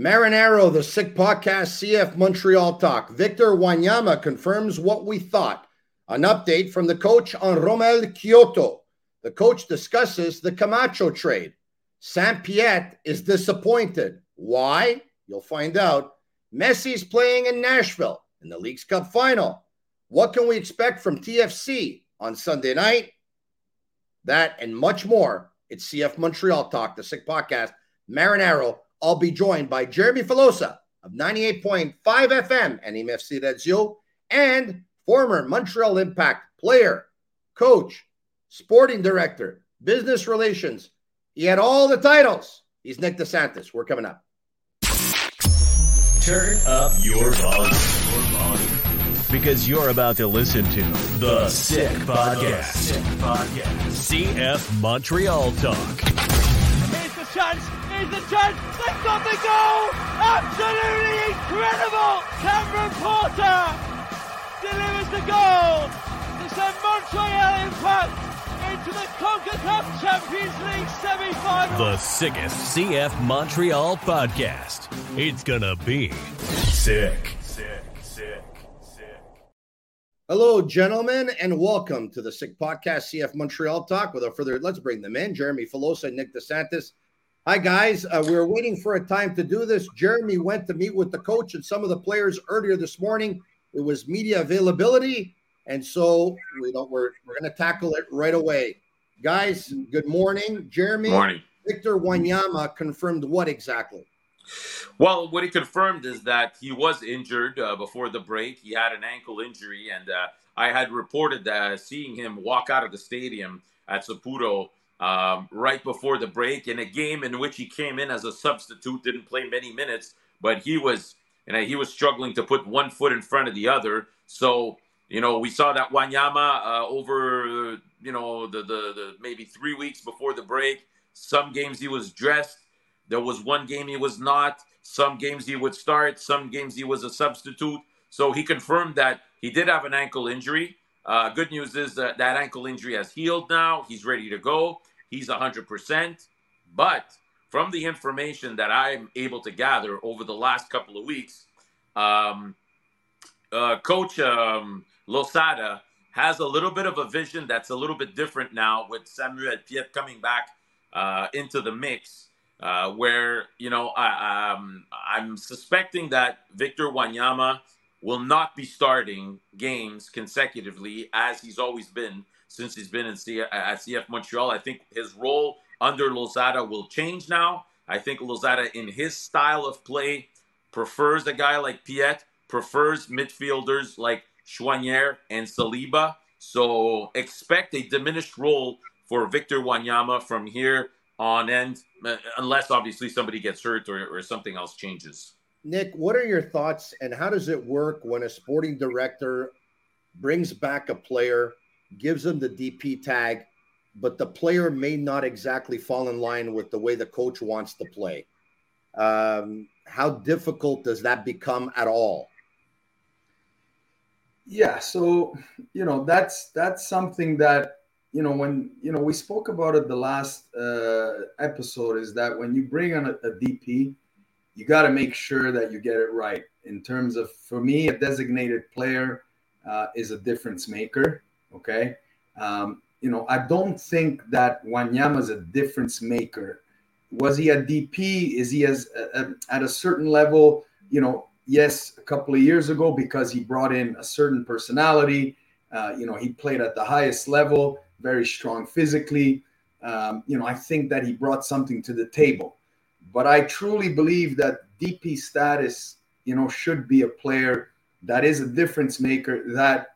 Marinaro, the Sick Podcast, CF Montreal Talk. Victor Wanyama confirms what we thought. An update from the coach on Romel Quioto. The coach discusses the Camacho trade. Sam Piette is disappointed. Why? You'll find out. Messi's playing in Nashville in the League's Cup final. What can we expect from TFC on Sunday night? That and much more. It's CF Montreal Talk, the Sick Podcast. Marinaro. I'll be joined by Jeremy Filosa of 98.5 FM and MFC Radio and former Montreal Impact player, coach, sporting director, business relations. He had all the titles. He's Nick DeSantis. We're coming up. Turn up your volume. Because you're about to listen to The Sick Podcast. Sick Podcast. CF Montreal Talk. Here's the chance. Here's the. They've got the goal. Absolutely incredible. Cameron Porter delivers the goal to send Montreal Impact into the CONCACAF Champions League semi-final. The sickest CF Montreal podcast. It's gonna be sick. Sick, sick, sick. Hello, gentlemen, and welcome to the Sick Podcast, CF Montreal Talk. Without further, let's bring them in. Jeremy Filosa, Nick DeSantis. Hi, guys. Uh, we were waiting for a time to do this. Jeremy went to meet with the coach and some of the players earlier this morning. It was media availability, and so we don't. We're we're going to tackle it right away, guys. Good morning, Jeremy. Morning. Victor Wanyama confirmed what exactly? Well, what he confirmed is that he was injured uh, before the break. He had an ankle injury, and uh, I had reported that seeing him walk out of the stadium at Saputo um, right before the break in a game in which he came in as a substitute, didn't play many minutes, but he was, know, he was struggling to put one foot in front of the other. So, you know, we saw that Wanyama uh, over, you know, the, the the maybe three weeks before the break. Some games he was dressed. There was one game he was not. Some games he would start. Some games he was a substitute. So he confirmed that he did have an ankle injury. Uh, good news is that that ankle injury has healed now. He's ready to go. He's 100%. But from the information that I'm able to gather over the last couple of weeks, um, uh, Coach um, Losada has a little bit of a vision that's a little bit different now with Samuel Piette coming back uh, into the mix. Uh, where you know I, um, I'm suspecting that Victor Wanyama will not be starting games consecutively as he's always been since he's been in C- at CF Montreal. I think his role under Losada will change now. I think Losada, in his style of play, prefers a guy like Piette, prefers midfielders like Choinière and Saliba. So expect a diminished role for Victor Wanyama from here on end, uh, unless obviously somebody gets hurt or, or something else changes. Nick, what are your thoughts and how does it work when a sporting director brings back a player, gives them the DP tag, but the player may not exactly fall in line with the way the coach wants to play? Um, how difficult does that become at all? Yeah, so you know that's that's something that you know when you know we spoke about it the last uh, episode is that when you bring on a, a DP, you got to make sure that you get it right in terms of for me a designated player uh, is a difference maker. Okay, um, you know I don't think that Wanyama is a difference maker. Was he a DP? Is he as uh, at a certain level you know, yes, a couple of years ago because he brought in a certain personality. Uh, you know, he played at the highest level, very strong physically. Um, you know, I think that he brought something to the table. But I truly believe that DP status, you know, should be a player that is a difference maker. That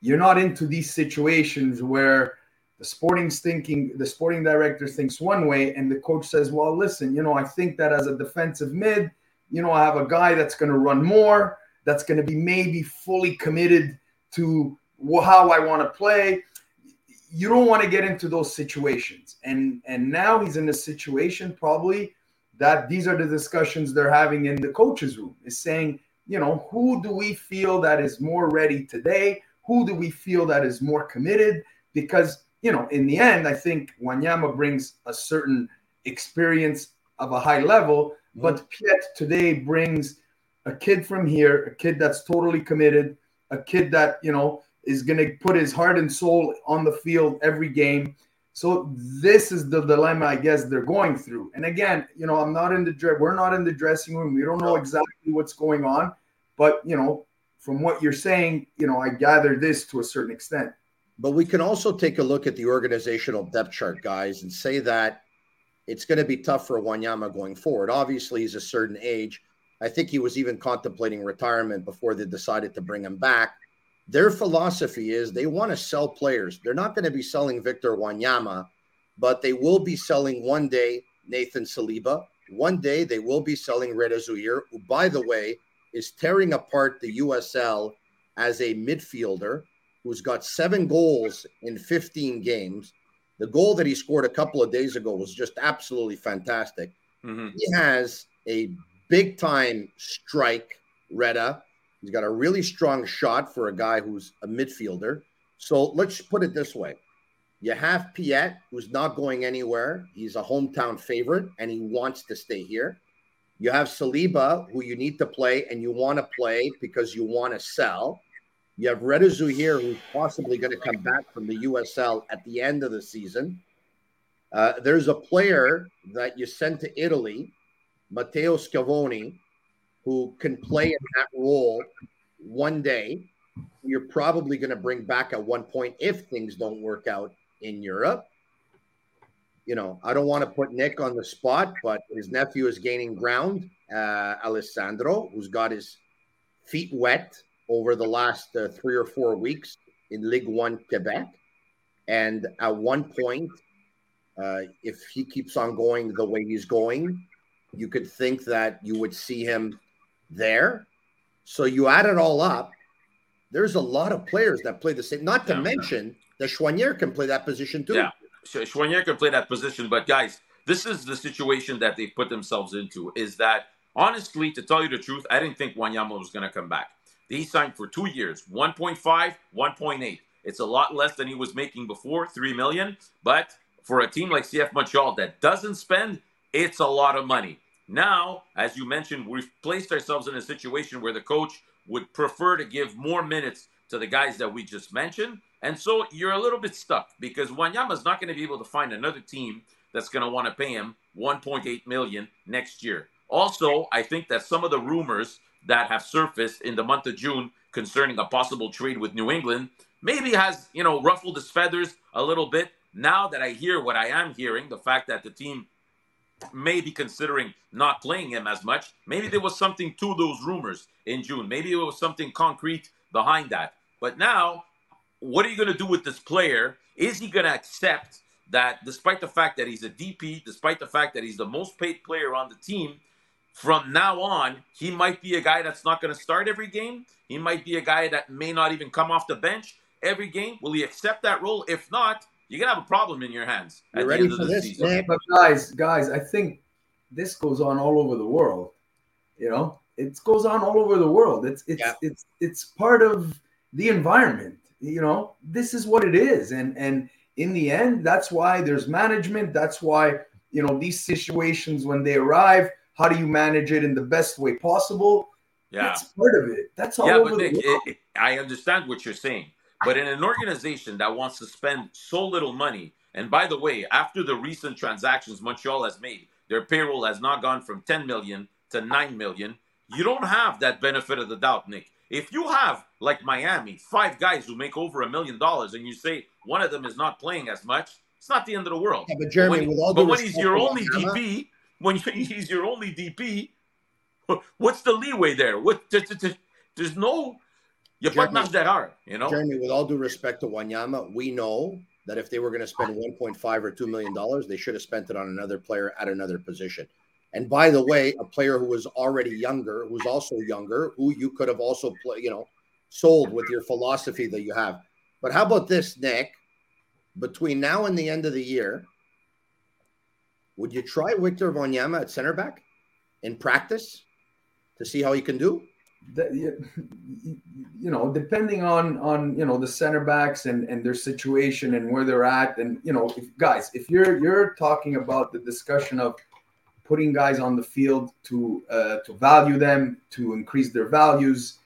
you're not into these situations where the sporting's thinking, the sporting director thinks one way, and the coach says, "Well, listen, you know, I think that as a defensive mid, you know, I have a guy that's going to run more, that's going to be maybe fully committed to how I want to play." You don't want to get into those situations, and and now he's in a situation probably that these are the discussions they're having in the coaches room is saying you know who do we feel that is more ready today who do we feel that is more committed because you know in the end i think wanyama brings a certain experience of a high level mm-hmm. but piette today brings a kid from here a kid that's totally committed a kid that you know is going to put his heart and soul on the field every game so this is the dilemma I guess they're going through. And again, you know, I'm not in the we're not in the dressing room. We don't know exactly what's going on, but you know, from what you're saying, you know, I gather this to a certain extent. But we can also take a look at the organizational depth chart, guys, and say that it's going to be tough for Wanyama going forward. Obviously, he's a certain age. I think he was even contemplating retirement before they decided to bring him back their philosophy is they want to sell players. They're not going to be selling Victor Wanyama, but they will be selling one day Nathan Saliba. One day they will be selling Reda Zouhir, who, by the way, is tearing apart the USL as a midfielder who's got seven goals in 15 games. The goal that he scored a couple of days ago was just absolutely fantastic. Mm-hmm. He has a big time strike, Reda. He's got a really strong shot for a guy who's a midfielder. So let's put it this way. You have Piette, who's not going anywhere. He's a hometown favorite and he wants to stay here. You have Saliba, who you need to play and you want to play because you want to sell. You have Reda Zouhir, who's possibly going to come back from the USL at the end of the season. Uh, there's a player that you sent to Italy, Matteo Schiavoni, who can play in that role one day. You're probably going to bring back at one point if things don't work out in Europe. You know, I don't want to put Nick on the spot, but his nephew is gaining ground, uh, Alessandro, who's got his feet wet over the last uh, three or four weeks in Ligue 1 Quebec. And at one point, uh, if he keeps on going the way he's going, you could think that you would see him there. So you add it all up, there's a lot of players that play the same. Not to yeah. mention that Choinière can play that position too. Yeah, Choinière can play that position. But guys, this is the situation that they put themselves into. Is that honestly, to tell you the truth, I didn't think Wanyama was going to come back. He signed for two years, 1.5, 1.8. It's a lot less than he was making before, three million. But for a team like CF Montreal that doesn't spend, it's a lot of money. Now, as you mentioned, we've placed ourselves in a situation where the coach would prefer to give more minutes to the guys that we just mentioned. And so you're a little bit stuck because Wanyama is not going to be able to find another team that's going to want to pay him 1.8 million next year. Also, I think that some of the rumors that have surfaced in the month of June concerning a possible trade with New England maybe has, you know, ruffled his feathers a little bit. Now that I hear what I am hearing, the fact that the team may be considering not playing him as much. Maybe there was something to those rumors in June. Maybe it was something concrete behind that. But now, what are you going to do with this player? Is he going to accept that despite the fact that he's a DP, despite the fact that he's the most paid player on the team, from now on, he might be a guy that's not going to start every game. He might be a guy that may not even come off the bench every game. Will he accept that role? If not, you're gonna have a problem in your hands. You ready for this, season. But guys, guys, I think this goes on all over the world. You know, it goes on all over the world. It's it's yeah. it's it's part of the environment. You know, this is what it is, and and in the end, that's why there's management. That's why you know these situations when they arrive. How do you manage it in the best way possible? Yeah, that's part of it. That's all. Yeah, but Nick, it, it, I understand what you're saying. But in an organization that wants to spend so little money, and by the way, after the recent transactions Montreal has made, their payroll has not gone from 10 million to 9 million. you don't have that benefit of the doubt, Nick. If you have like Miami, five guys who make over a million dollars, and you say one of them is not playing as much, it's not the end of the world. Yeah, but Jeremy, when, with all but when he's your only Wanyama- DP, when he's your only DP, what's the leeway there? What there's, no you Jeremy- put that hard, you know. Jeremy, with all due respect to Wanyama, we know that if they were going to spend 1.5 or 2 million dollars, they should have spent it on another player at another position. And by the way, a player who was already younger, who's also younger, who you could have also play, you know, sold with your philosophy that you have. But how about this, Nick? Between now and the end of the year, would you try Victor Wanyama at center back in practice to see how he can do? that, you, you know, depending on on you know the center backs and and their situation and where they're at, and you know, if, guys, if you're you're talking about the discussion of putting guys on the field to uh, to value them, to increase their values,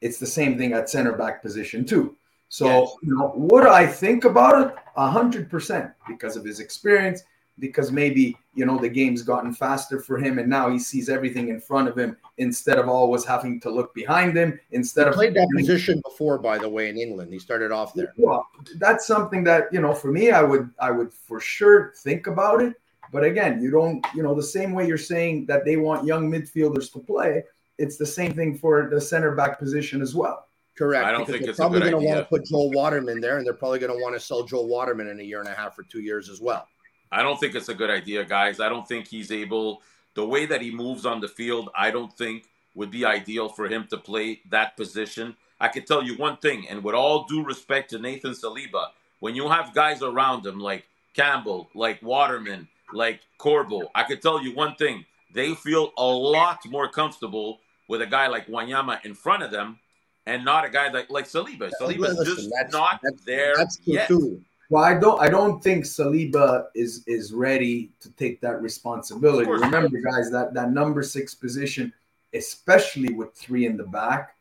it's the same thing at center back position too. So, Yes. you know, what I think about it, a hundred percent because of his experience, because maybe you know the game's gotten faster for him, and now he sees everything in front of him instead of always having to look behind him. Instead He of played that position before, by the way, in England. He started off there. well, that's something that you know for me, I would I would for sure think about it. But again, you don't you know the same way you're saying that they want young midfielders to play. It's the same thing for the center back position as well. Correct. I don't think they're it's probably going to want to put Joel Waterman there, and they're probably going to want to sell Joel Waterman in a year and a half or two years as well. I don't think it's a good idea, guys. I don't think he's able. The way that he moves on the field, I don't think would be ideal for him to play that position. I can tell you one thing, and with all due respect to Nathan Saliba, when you have guys around him like Campbell, like Waterman, like Corbo, I could tell you one thing: they feel a lot more comfortable with a guy like Wanyama in front of them, and not a guy like like Saliba. Saliba's Listen, just that's- not that's- there That's true yet. too. Well, I don't I don't think Saliba is is ready to take that responsibility. Remember, guys, that that number six position, especially with three in the back,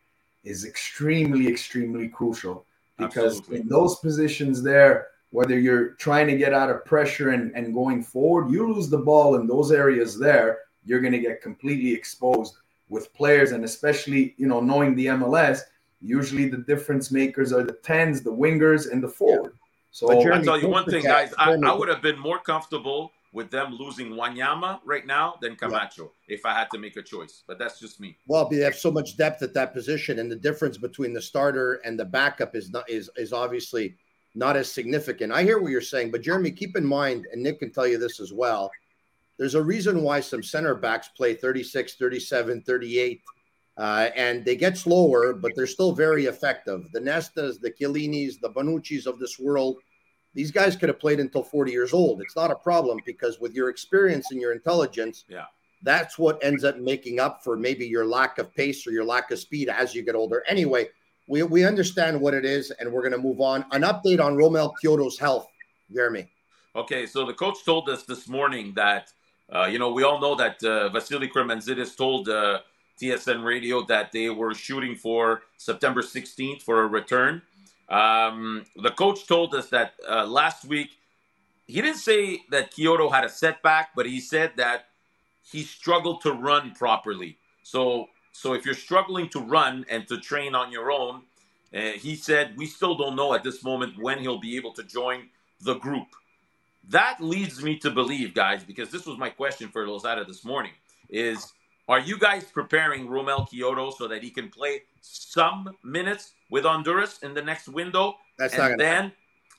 is extremely extremely crucial because Absolutely. in those positions there, whether you're trying to get out of pressure and, and going forward, you lose the ball in those areas there, you're going to get completely exposed with players, and especially you know knowing the MLS. Usually, the difference makers are the tens, the wingers, and the forward. So But I Jeremy, tell you one thing, guys. I, I would have been more comfortable with them losing Wanyama right now than Camacho if I had to make a choice. But that's just me. Well, they have so much depth at that position, and the difference between the starter and the backup is not is is obviously not as significant. I hear what you're saying, but Jeremy, keep in mind, and Nick can tell you this as well. There's a reason why some center backs play 36, 37, 38, uh, and they get slower, but they're still very effective. The Nestas, the Chiellinis, the Bonucci's of this world, these guys could have played until 40 years old. It's not a problem because with your experience and your intelligence, Yeah. that's what ends up making up for maybe your lack of pace or your lack of speed as you get older. Anyway, we, we understand what it is, and we're going to move on. An update on Romel Quioto's health, Jeremy. Okay, so the coach told us this morning that, uh, you know, we all know that uh, Vassili told uh, TSN Radio that they were shooting for September 16th for a return. Um, the coach told us that uh, last week, he didn't say that Quioto had a setback, but he said that he struggled to run properly. So, so if you're struggling to run and to train on your own, uh, he said we still don't know at this moment when he'll be able to join the group. That leads me to believe, guys, because this was my question for Losada this morning: is are you guys preparing Romel Quioto so that he can play some minutes with Honduras in the next window? That's not and going to then,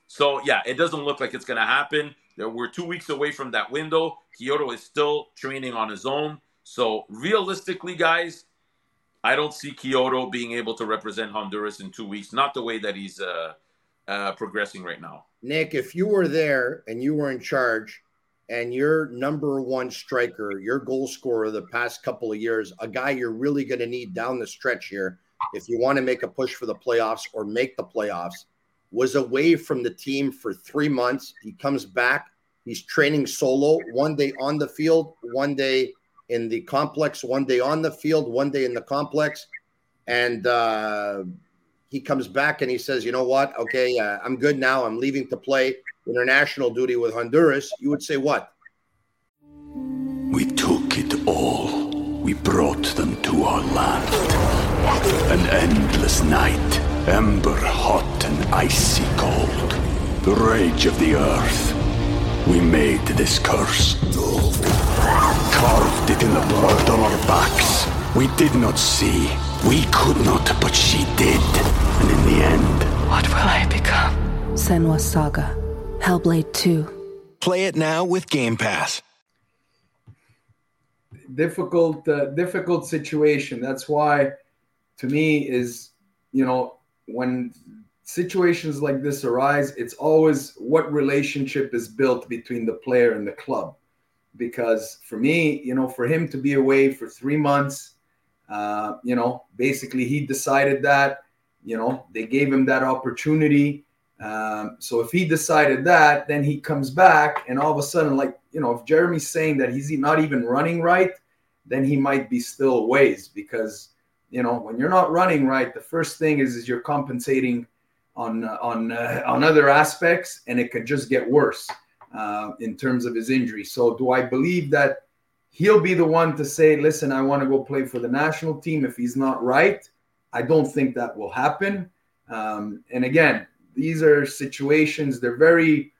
so yeah, it doesn't look like it's going to happen. There- We're two weeks away from that window. Quioto is still training on his own. So realistically, guys, I don't see Quioto being able to represent Honduras in two weeks. Not the way that he's uh, uh, progressing right now. Nick, if you were there and you were in charge and your number one striker, your goal scorer the past couple of years, a guy you're really going to need down the stretch here, if you want to make a push for the playoffs or make the playoffs, was away from the team for three months. He comes back. He's training solo, one day on the field, one day in the complex, one day on the field, one day in the complex. And uh, he comes back and he says, you know what? Okay, uh, I'm good now. I'm leaving to play international duty with Honduras. You would say what? We took it all. we brought them to our land. An endless night, ember hot and icy cold. The rage of the earth. We made this curse. Carved it in the blood on our backs. We did not see. We could not, but she did. And in the end, What will I become? Senua Saga. Hellblade 2. Play it now with Game Pass. difficult uh, difficult situation that's why to me is you know when situations like this arise it's always what relationship is built between the player and the club because for me you know for him to be away for three months uh, you know basically he decided that you know they gave him that opportunity. Um, so if he decided that then he comes back and all of a sudden like you know if jeremy's saying that he's not even running right then he might be still ways because you know when you're not running right the first thing is is you're compensating on uh, on uh, on other aspects and it could just get worse uh, in terms of his injury. So do i believe that he'll be the one to say listen i want to go play for the national team if he's not right i don't think that will happen. Um, and again these are situations they're very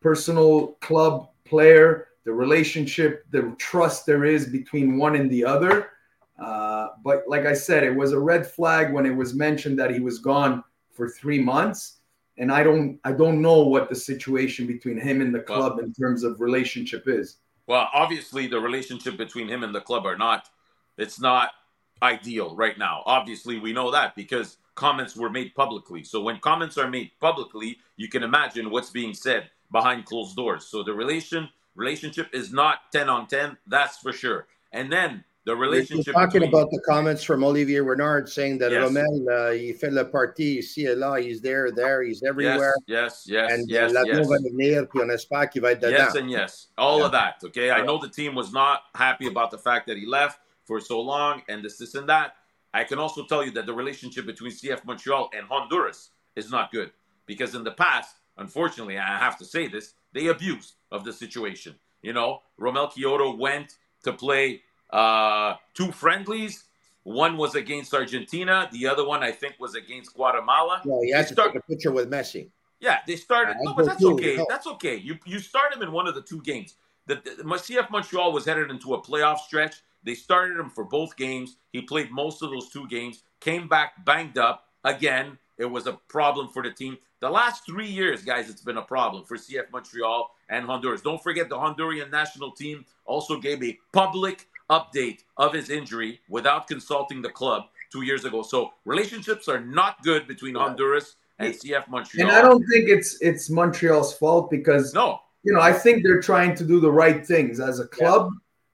personal club player the relationship, the trust there is between one and the other. Uh, but like I said, it was a red flag when it was mentioned that he was gone for three months, and I don't, I don't know what the situation between him and the club in terms of relationship is. Well, obviously, the relationship between him and the club are not. It's not ideal right now. Obviously, we know that because comments were made publicly. So when comments are made publicly, you can imagine what's being said behind closed doors. So the relation relationship is not 10 on 10 that's for sure and then the relationship You're talking between- about the comments from Olivier Renard saying that Yes. Romel, uh, il fait le parti ici et là, he's there, there, he's everywhere. yes yes yes and yes, uh, yes. va venir, puis on espère qu'il va être dedans. yes and yes all Yeah. of that okay i know the team was not happy about the fact that he left for so long and this this and that i can also tell you that the relationship between cf montreal and honduras is not good because in the past unfortunately i have to say this they abused of the situation you know romel Quioto went to play uh, two friendlies one was against argentina the other one i think was against guatemala Well, he has to start- take a picture with Messi. yeah, they started. No, but that's too, okay. no. That's okay. You you start him in one of the two games. The, the CF Montreal was headed into a playoff stretch. They started him for both games. He played most of those two games. Came back banged up again. It was a problem for the team. The last three years, guys, it's been a problem for CF Montreal and Honduras. Don't forget the Honduran national team also gave a public update of his injury without consulting the club two years ago. So relationships are not good between Honduras and CF Montreal. And I don't think it's it's Montreal's fault because No, you know I think they're trying to do the right things as a club,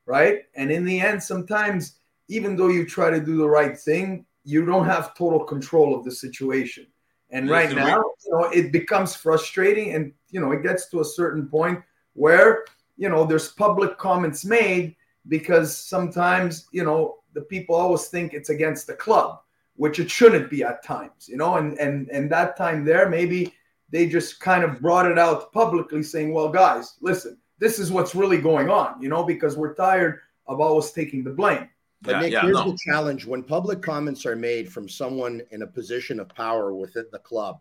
right? And in the end, sometimes even though you try to do the right thing, you don't have total control of the situation. And right now, you know, it becomes frustrating, and you know, it gets to a certain point where you know there's public comments made because sometimes you know the people always think it's against the club which it shouldn't be at times you know and and and that time there maybe they just kind of brought it out publicly saying well guys listen this is what's really going on you know because we're tired of always taking the blame But Yeah, Nick, yeah, here's no. the challenge: when public comments are made from someone in a position of power within the club,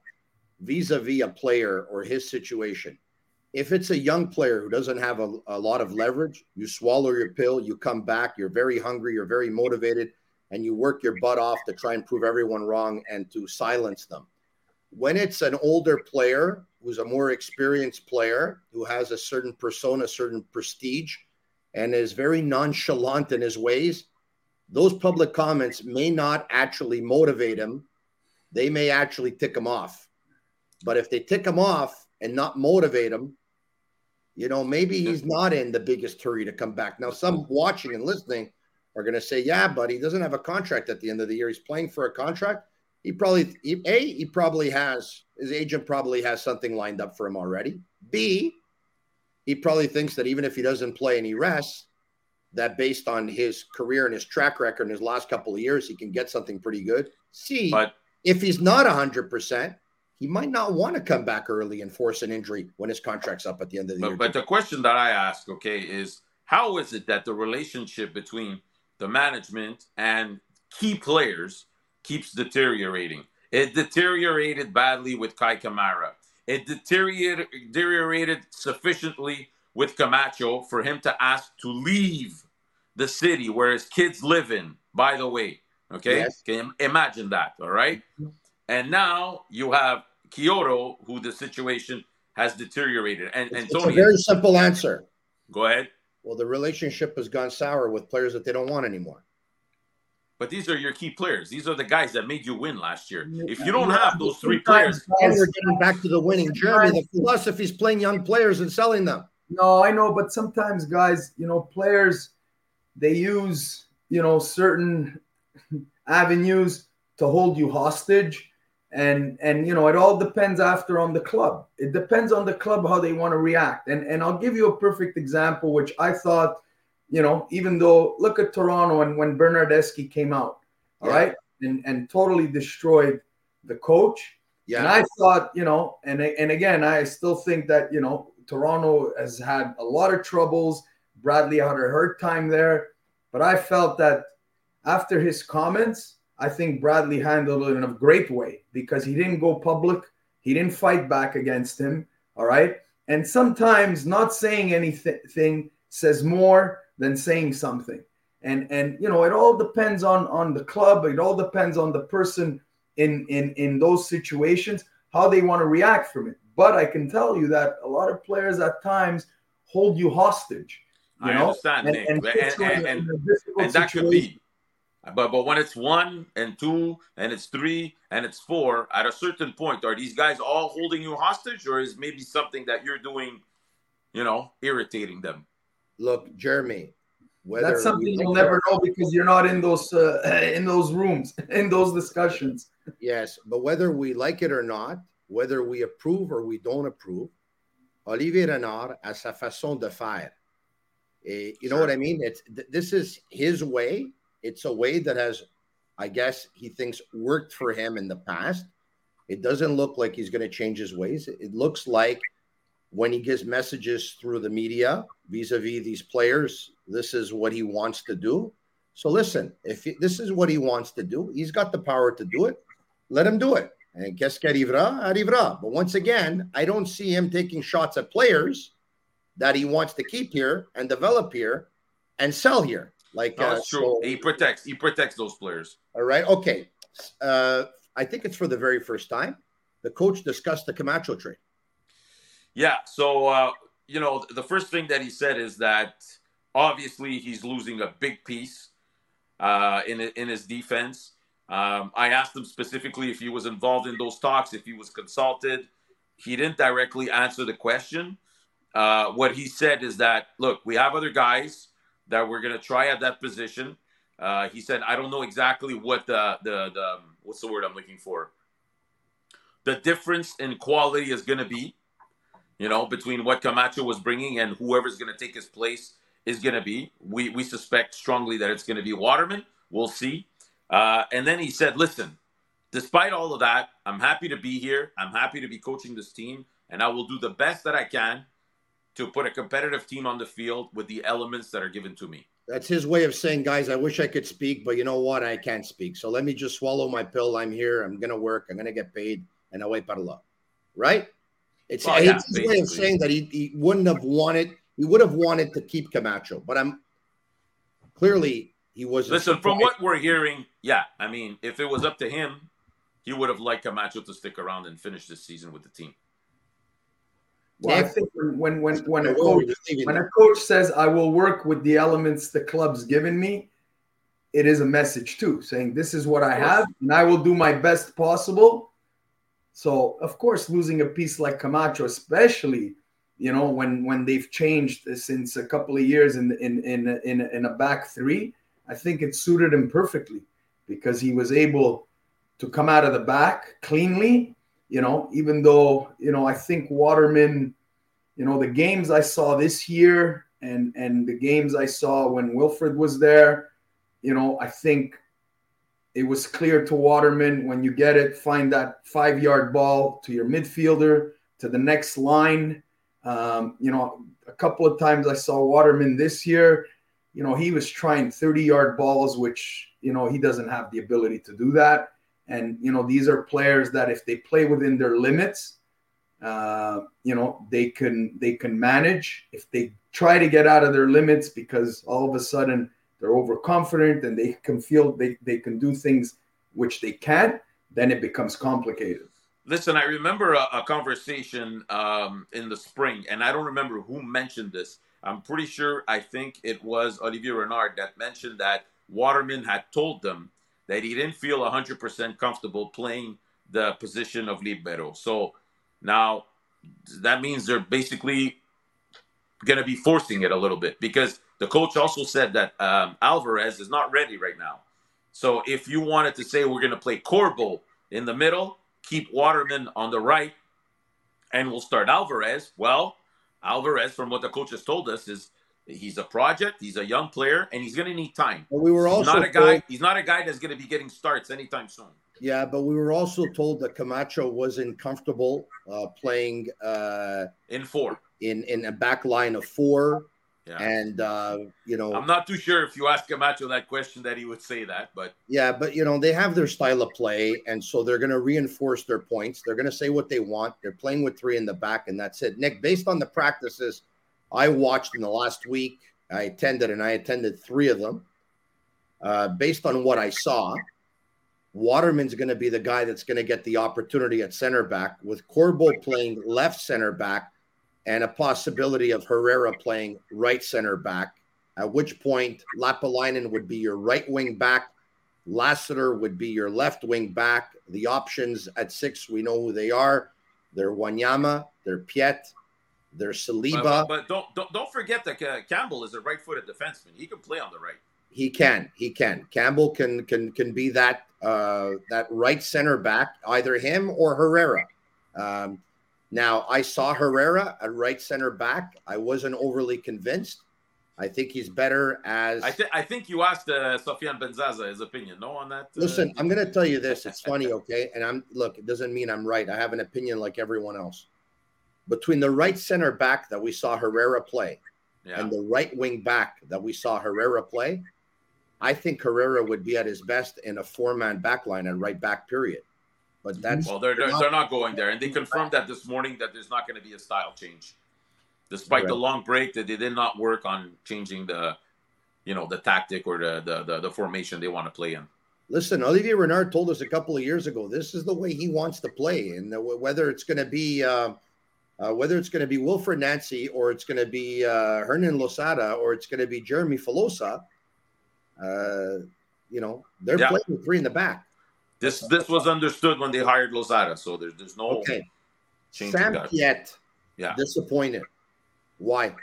vis-a-vis a player or his situation, if it's a young player who doesn't have a, a lot of leverage, you swallow your pill, you come back, you're very hungry, you're very motivated, and you work your butt off to try and prove everyone wrong and to silence them. When it's an older player who's a more experienced player who has a certain persona, certain prestige, and is very nonchalant in his ways, those public comments may not actually motivate him. They may actually tick him off. But if they tick him off and not motivate him, you know, maybe he's not in the biggest hurry to come back. Now, some watching and listening are going to say, yeah, but he doesn't have a contract at the end of the year. He's playing for a contract. He probably, he, A, he probably has, his agent probably has something lined up for him already. B, he probably thinks that even if he doesn't play and he rests, that based on his career and his track record in his last couple of years, he can get something pretty good. C, but if he's not 100%, he might not want to come back early and force an injury when his contract's up at the end of the year. but, but the question that I ask, okay, is how is it that the relationship between the management and key players keeps deteriorating. It deteriorated badly with Kei Kamara. It deteriorated, deteriorated sufficiently with Camacho for him to ask to leave the city where his kids live in, by the way. Okay? Yes. Can you imagine that? All right. Mm-hmm. And now you have Quioto, who the situation has deteriorated. And, and It's a very simple answer. go ahead. Well, the relationship has gone sour with players that they don't want anymore. But these are your key players. These are the guys that made you win last year. If you don't have those three players, And we're getting back to the winning. journey. the philosophy is playing young players and selling them. No, I know, but sometimes guys, you know, players they use, you know, certain avenues to hold you hostage and and you know, it all depends after on the club. It depends on the club how they want to react. And and I'll give you a perfect example which I thought, you know, even though look at Toronto and when Bernardeschi came out, all Yeah. right, and and totally destroyed the coach. Yeah. And I thought, you know, and and again, I still think that you know Toronto has had a lot of troubles. Bradley had a hard time there, but I felt that after his comments, I think Bradley handled it in a great way because he didn't go public, he didn't fight back against him. All right, and sometimes not saying anything says more than saying something. And and you know, it all depends on on the club. It all depends on the person in in in those situations how they want to react from it. But I can tell you that a lot of players at times hold you hostage. You I know? understand, and, Nick. and, And- and- and- a difficult and that could be. But but when it's one and two and it's three and it's four, at a certain point, are these guys all holding you hostage, or is maybe something that you're doing, you know, irritating them? Look, Jeremy, That's something you'll never know because you're not in those uh, in those rooms in those discussions. Yes, but whether we like it or not, whether we approve or we don't approve, Olivier Renard a sa façon de faire. Eh, you know what I mean? It's th- this is his way. It's a way that has, I guess, he thinks worked for him in the past. It doesn't look like he's going to change his ways. It looks like when he gives messages through the media vis-a-vis these players, this is what he wants to do. So listen, if he, this is what he wants to do, he's got the power to do it. Let him do it. And qu'est-ce arrivera. But once again, I don't see him taking shots at players that he wants to keep here and develop here and sell here. Like No, uh, that's true. so- he protects. He protects those players. all right. Okay. Uh, I think it's for the very first time. The coach discussed the Camacho trade. Yeah. So uh, you know, the first thing that he said is that obviously he's losing a big piece uh, in in his defense. Um, I asked him specifically if he was involved in those talks, if he was consulted. He didn't directly answer the question. Uh, what he said is that look, we have other guys that we're going to try at that position. Uh, he said, I don't know exactly what the, the the what's the word I'm looking for. The difference in quality is going to be, you know, between what Camacho was bringing and whoever's going to take his place is going to be. We we suspect strongly that it's going to be Waterman. We'll see. Uh, and then he said, "Listen, despite all of that, I'm happy to be here. I'm happy to be coaching this team, and I will do the best that I can to put a competitive team on the field with the elements that are given to me." That's his way of saying, guys, I wish I could speak, but you know what? I can't speak. So let me just swallow my pill. I'm here. I'm going to work. I'm going to get paid. And away parla. Right? It's, Well, yeah, it's his way of saying that he, he wouldn't have wanted, he would have wanted to keep Camacho. But I'm clearly he wasn't. Listen, from what we're hearing, yeah, I mean, if it was up to him, he would have liked Camacho to stick around and finish this season with the team. Well, I think when when when, a coach when a coach says I will work with the elements the club's given me, it is a message too, saying this is what I have and I will do my best possible. So of course, losing a piece like Camacho, especially you know when when they've changed since a couple of years in in in in, in a back three, I think it suited him perfectly because he was able to come out of the back cleanly. You know, even though you know I think Waterman you know the games I saw this year and and the games I saw when Wilfred was there, you know, I think it was clear to Waterman when you get it, find that five yard ball to your midfielder to the next line. Um, you know, a couple of times I saw Waterman this year. you know, he was trying 30 yard balls, which, you know, he doesn't have the ability to do that. And, you know, these are players that if they play within their limits, uh, you know, they can they can manage. If they try to get out of their limits because all of a sudden they're overconfident and they can feel they, they can do things which they can't, then it becomes complicated. Listen, I remember a, a conversation um, in the spring, and I don't remember who mentioned this. I'm pretty sure I think it was Olivier Renard that mentioned that Waterman had told them that he didn't feel 100% comfortable playing the position of libero. So now that means they're basically going to be forcing it a little bit because the coach also said that um, Alvarez is not ready right now. So if you wanted to say we're going to play Corbo in the middle, keep Waterman on the right, and we'll start Alvarez, well, Alvarez, from what the coach has told us, is he's a project, he's a young player, and he's going to need time. But we were also he's not a guy. Told, he's not a guy that's going to be getting starts anytime soon. Yeah, but we were also told that Camacho wasn't comfortable uh, playing uh, in four in in a back line of four. Yeah. And uh, you know, I'm not too sure if you ask Camacho that question that he would say that, but yeah, but you know, they have their style of play, and so they're going to reinforce their points. They're going to say what they want. They're playing with three in the back, and that's it. Nick, based on the practices I watched in the last week, I attended, and I attended three of them. Uh, based on what I saw, Waterman's going to be the guy that's going to get the opportunity at center back, with Corbo playing left center back and a possibility of Herrera playing right center back, at which point Lappalainen would be your right wing back. Lassiter would be your left wing back. The options at six, we know who they are. They're Wanyama, they're Piette, they're Saliba. But, but don't, don't, don't forget that Campbell is a right-footed defenseman. He can play on the right. He can. He can. Campbell can can can be that uh, that right center back, either him or Herrera. Um, now, I saw Herrera at right center back. I wasn't overly convinced. I think he's better as. I, th- I think you asked uh, Sofiane Benzaza his opinion. No, on that. Uh... Listen, I'm going to tell you this. It's funny, okay? And I'm look. It doesn't mean I'm right. I have an opinion like everyone else. Between the right center back that we saw Herrera play, yeah. and the right wing back that we saw Herrera play, I think Herrera would be at his best in a four man back line and right back. Period. But that's well, they're they're not, they're not going there, and they confirmed that this morning that there's not going to be a style change, despite right. the long break that they did not work on changing the, you know, the tactic or the the the, the formation they want to play in. Listen, Olivier Renard told us a couple of years ago this is the way he wants to play, and whether it's going to be. Uh, uh, whether it's going to be Wilfred Nancy or it's going to be uh, Hernan Losada or it's going to be Jeremy Filosa, uh, you know, they're yeah. playing three in the back. This this was understood when they hired Losada, so there's there's no okay. Sam Piette, yeah, disappointed. Why?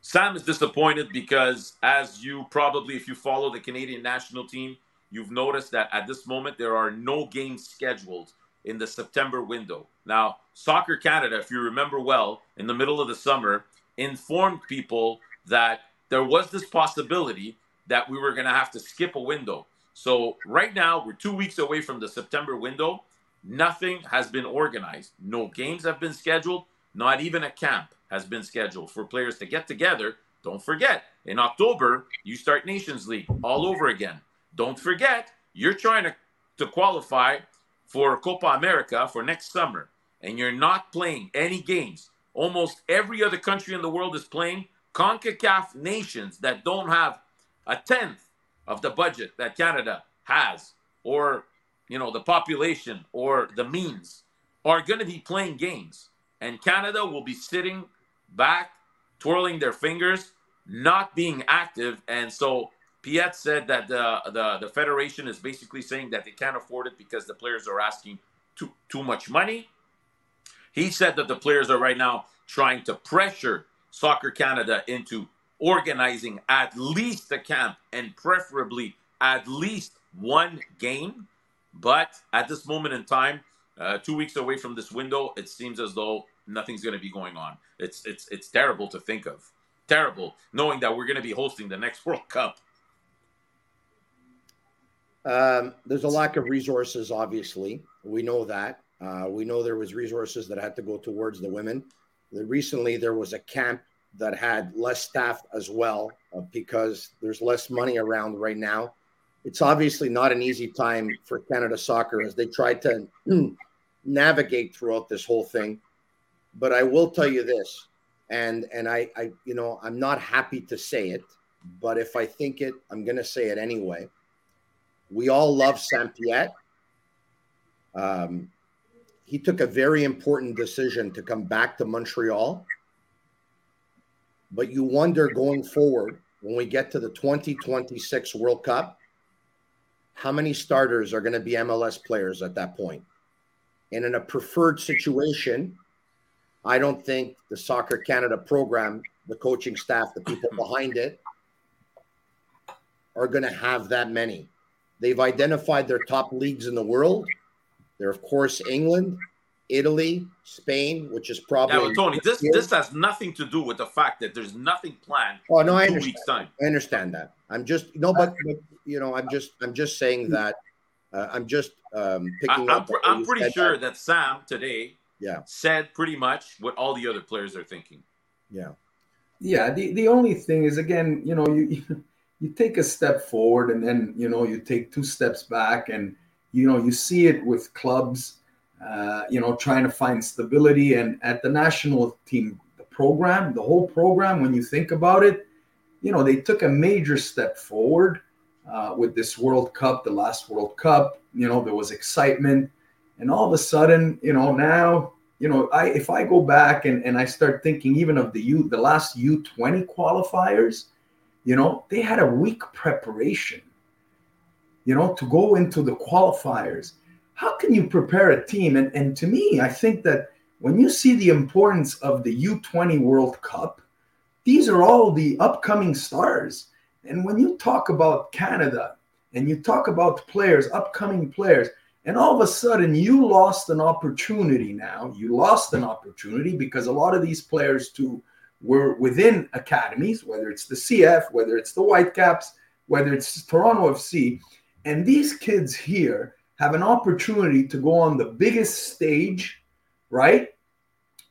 Sam is disappointed because, as you probably, if you follow the Canadian national team, you've noticed that at this moment there are no games scheduled in the September window. Now, Soccer Canada, if you remember well, in the middle of the summer, informed people that there was this possibility that we were going to have to skip a window. So right now, we're two weeks away from the September window. Nothing has been organized. No games have been scheduled. Not even a camp has been scheduled for players to get together. Don't forget, in October, you start Nations League all over again. Don't forget, you're trying to, to qualify for Copa America for next summer, and you're not playing any games. Almost every other country in the world is playing CONCACAF nations that don't have a tenth of the budget that Canada has, or you know, the population or the means, are going to be playing games, and Canada will be sitting back, twirling their fingers, not being active, and so. Piette said that the, the the federation is basically saying that they can't afford it because the players are asking too too much money. He said that the players are right now trying to pressure Soccer Canada into organizing at least a camp and preferably at least one game. But at this moment in time, uh, two weeks away from this window, it seems as though nothing's going to be going on. It's it's it's terrible to think of. Terrible, knowing that we're going to be hosting the next World Cup. Um, there's a lack of resources. Obviously, we know that. Uh, we know there was resources that had to go towards the women. Recently, there was a camp that had less staff as well uh, because there's less money around right now. It's obviously not an easy time for Canada Soccer as they try to navigate throughout this whole thing. But I will tell you this, and and I, I you know I'm not happy to say it, but if I think it, I'm going to say it anyway. We all love Saint-Pierre. Um, he took a very important decision to come back to Montreal. But you wonder going forward when we get to the 2026 World Cup, how many starters are going to be MLS players at that point? And in a preferred situation, I don't think the Soccer Canada program, the coaching staff, the people behind it are going to have that many. They've identified their top leagues in the world. They're, of course, England, Italy, Spain, which is probably. Yeah, Tony, this this has nothing to do with the fact that there's nothing planned. Oh no, I two understand. weeks time. I understand that. I'm just no, but, but you know, I'm just I'm just saying that uh, I'm just um, I, picking I'm, up. pre- what I'm pretty said sure that Sam today Yeah, said pretty much what all the other players are thinking. yeah. Yeah, the, the only thing is again, you know, you you take a step forward and then you know you take two steps back, and you know you see it with clubs, uh, you know, trying to find stability, and at the national team, the program, the whole program, when you think about it, you know, they took a major step forward uh, with this World Cup, the last World Cup. You know, there was excitement, and all of a sudden, you know, now you know, I if I go back and, and I start thinking even of the U the last U twenty qualifiers, you know, they had a week preparation, you know, to go into the qualifiers. How can you prepare a team? And and to me, I think that when you see the importance of the U20 World Cup, these are all the upcoming stars. And when you talk about Canada and you talk about players, upcoming players, and all of a sudden, you lost an opportunity now. You lost an opportunity because a lot of these players, too, were within academies, whether it's the CF, whether it's the Whitecaps, whether it's Toronto FC. And these kids here have an opportunity to go on the biggest stage, right?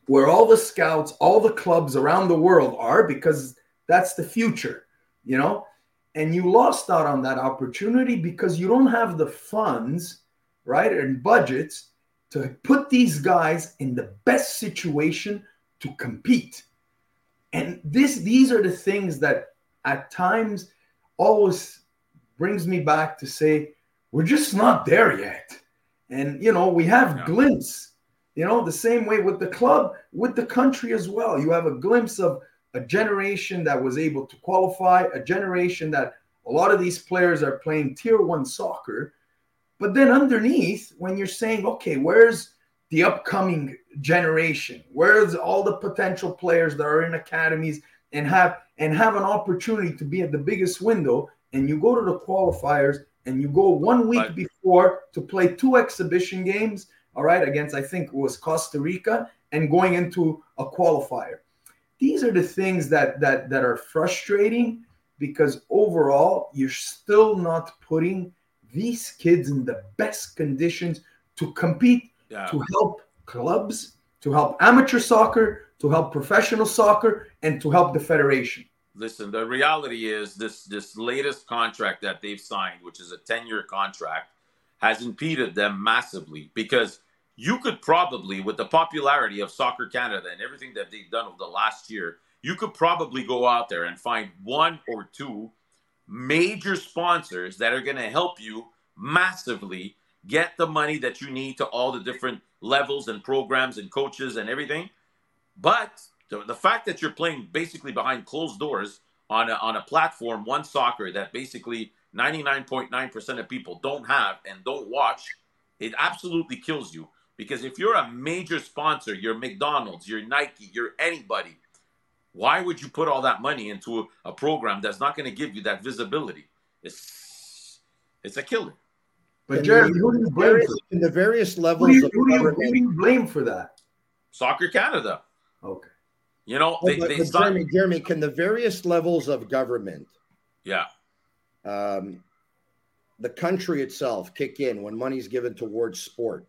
Where all the scouts, all the clubs around the world are, because that's the future, you know? And you lost out on that opportunity because you don't have the funds right, and budgets to put these guys in the best situation to compete. And this these are the things that at times always brings me back to say we're just not there yet. And you know, we have Yeah. glimpse, you know, the same way with the club, with the country as well. You have a glimpse of a generation that was able to qualify, a generation that a lot of these players are playing tier 1 soccer but then underneath, when you're saying, okay, where's the upcoming generation? Where's all the potential players that are in academies and have and have an opportunity to be at the biggest window? And you go to the qualifiers and you go one week But- before to play two exhibition games, all right, against I think it was Costa Rica, and going into a qualifier. These are the things that that that are frustrating because overall you're still not putting these kids in the best conditions to compete, Yeah. to help clubs, to help amateur soccer, to help professional soccer, and to help the federation. Listen, the reality is this this latest contract that they've signed, which is a 10-year contract, has impeded them massively because you could probably, with the popularity of Soccer Canada and everything that they've done over the last year, you could probably go out there and find one or two major sponsors that are going to help you massively get the money that you need to all the different levels and programs and coaches and everything. But the, the fact that you're playing basically behind closed doors on a, on a platform, OneSoccer that basically 99.9% of people don't have and don't watch, it absolutely kills you. Because if you're a major sponsor, you're McDonald's, you're Nike, you're anybody, why would you put all that money into a, a program that's not going to give you that visibility? It's it's a killer. But In Jeremy, the who do you blame various, for? in the various Who levels do you, of who do you, who do you blame for that? Soccer Canada, Okay. you know, Oh, they, but, they but signed- Jeremy, Jeremy, can the various levels of government, yeah, um, the country itself, kick in when money's given towards sport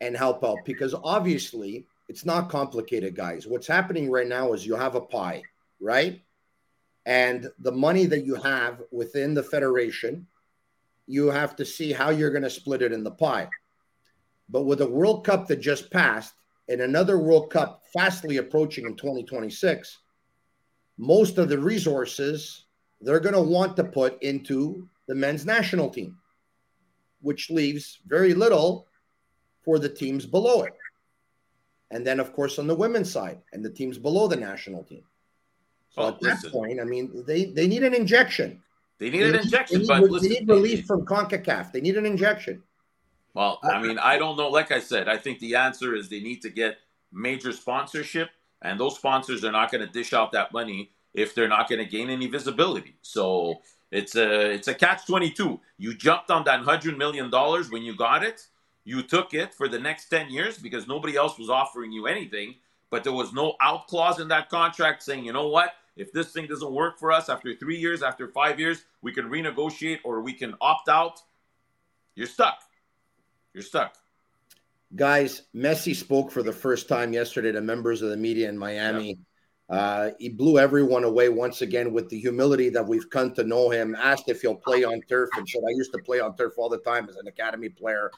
and help out? Because obviously, it's not complicated, guys. What's happening right now is you have a pie. right? And the money that you have within the federation, you have to see how you're going to split it in the pie. But with a World Cup that just passed and another World Cup fastly approaching in 2026, most of the resources they're going to want to put into the men's national team, which leaves very little for the teams below it. And then, of course, on the women's side and the teams below the national team. So Well, at that listen. point, I mean, they, they need an injection. They need an They injection, they but need, listen, they need relief from CONCACAF. They need an injection. Well, I mean, I don't know. Like I said, I think the answer is they need to get major sponsorship, and those sponsors are not going to dish out that money if they're not going to gain any visibility. So it's a it's a catch twenty two. You jumped on that hundred million dollars when you got it. You took it for the next ten years because nobody else was offering you anything. But there was no out clause in that contract saying, you know what? If this thing doesn't work for us after three years, after five years, we can renegotiate or we can opt out. You're stuck. You're stuck. Guys, Messi spoke for the first time yesterday to members of the media in Miami. Uh, he blew everyone away once again with the humility that we've come to know him. Asked if he'll play on turf and said, I used to play on turf all the time as an academy player.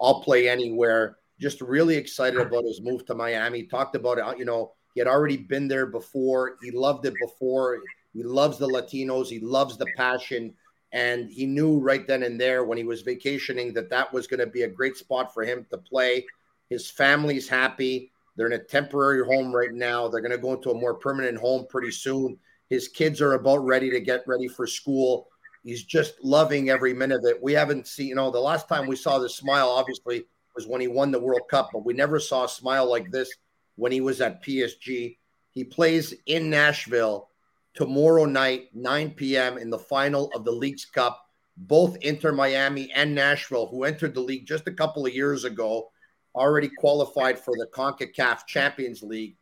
I'll play anywhere. Just really excited about his move to Miami. Talked about it, you know, he had already been there before. He loved it before. He loves the Latinos. He loves the passion. And he knew right then and there when he was vacationing that that was going to be a great spot for him to play. His family's happy. They're in a temporary home right now. They're going to go into a more permanent home pretty soon. His kids are about ready to get ready for school. He's just loving every minute of it. We haven't seen, you know, the last time we saw the smile, obviously, was when he won the World Cup, but we never saw a smile like this when he was at PSG. He plays in Nashville tomorrow night, 9 p.m., in the final of the Leagues Cup. Both Inter Miami and Nashville, who entered the league just a couple of years ago, already qualified for the CONCACAF Champions League.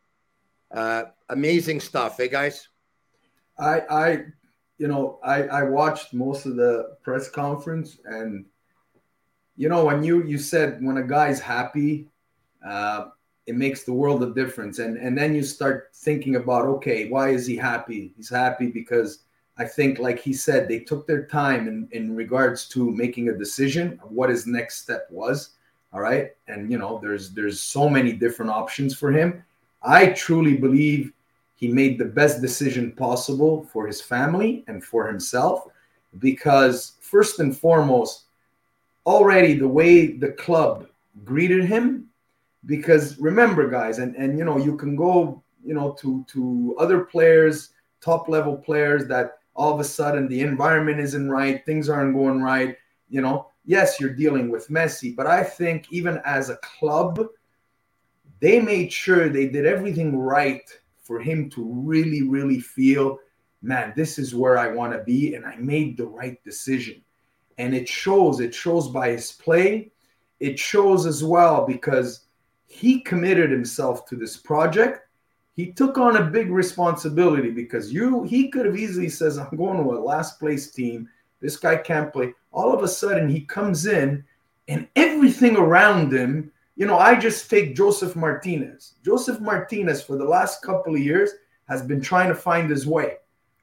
Uh, amazing stuff, eh, guys? I, I, you know, I, I watched most of the press conference, and you know, when you you said when a guy's happy, uh, it makes the world a difference, and and then you start thinking about, okay, why is he happy? He's happy because I think, like he said, they took their time in in regards to making a decision of what his next step was. All right, and you know, there's there's so many different options for him. I truly believe he made the best decision possible for his family and for himself because first and foremost already the way the club greeted him because remember guys and and you know you can go you know to to other players top level players that all of a sudden the environment isn't right things aren't going right you know yes you're dealing with Messi but I think even as a club they made sure they did everything right for him to really, really feel, man, this is where I want to be. And I made the right decision. And it shows, it shows by his play. It shows as well because he committed himself to this project. He took on a big responsibility because you he could have easily says, I'm going to a last place team. This guy can't play. All of a sudden he comes in and everything around him you know, I just take Josef Martínez. Josef Martínez for the last couple of years has been trying to find his way.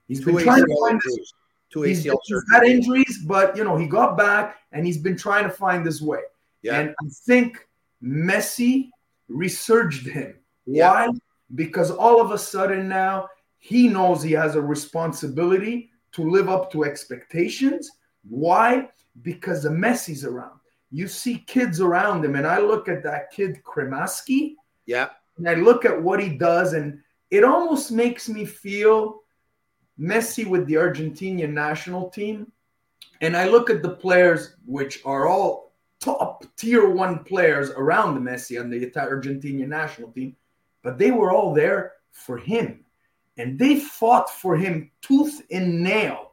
He's Two been trying to find his. Two he's, ACL he's had injuries, but you know, he got back and he's been trying to find his way. Yeah. And I think Messi resurged him. Yeah. Why? Because all of a sudden now he knows he has a responsibility to live up to expectations. Why? Because the Messi's around. You see kids around him, and I look at that kid Cremaschi, Yeah. and I look at what he does, and it almost makes me feel Messi with the Argentinian national team. And I look at the players, which are all top tier one players around Messi on the Argentinian national team, but they were all there for him. And they fought for him tooth and nail,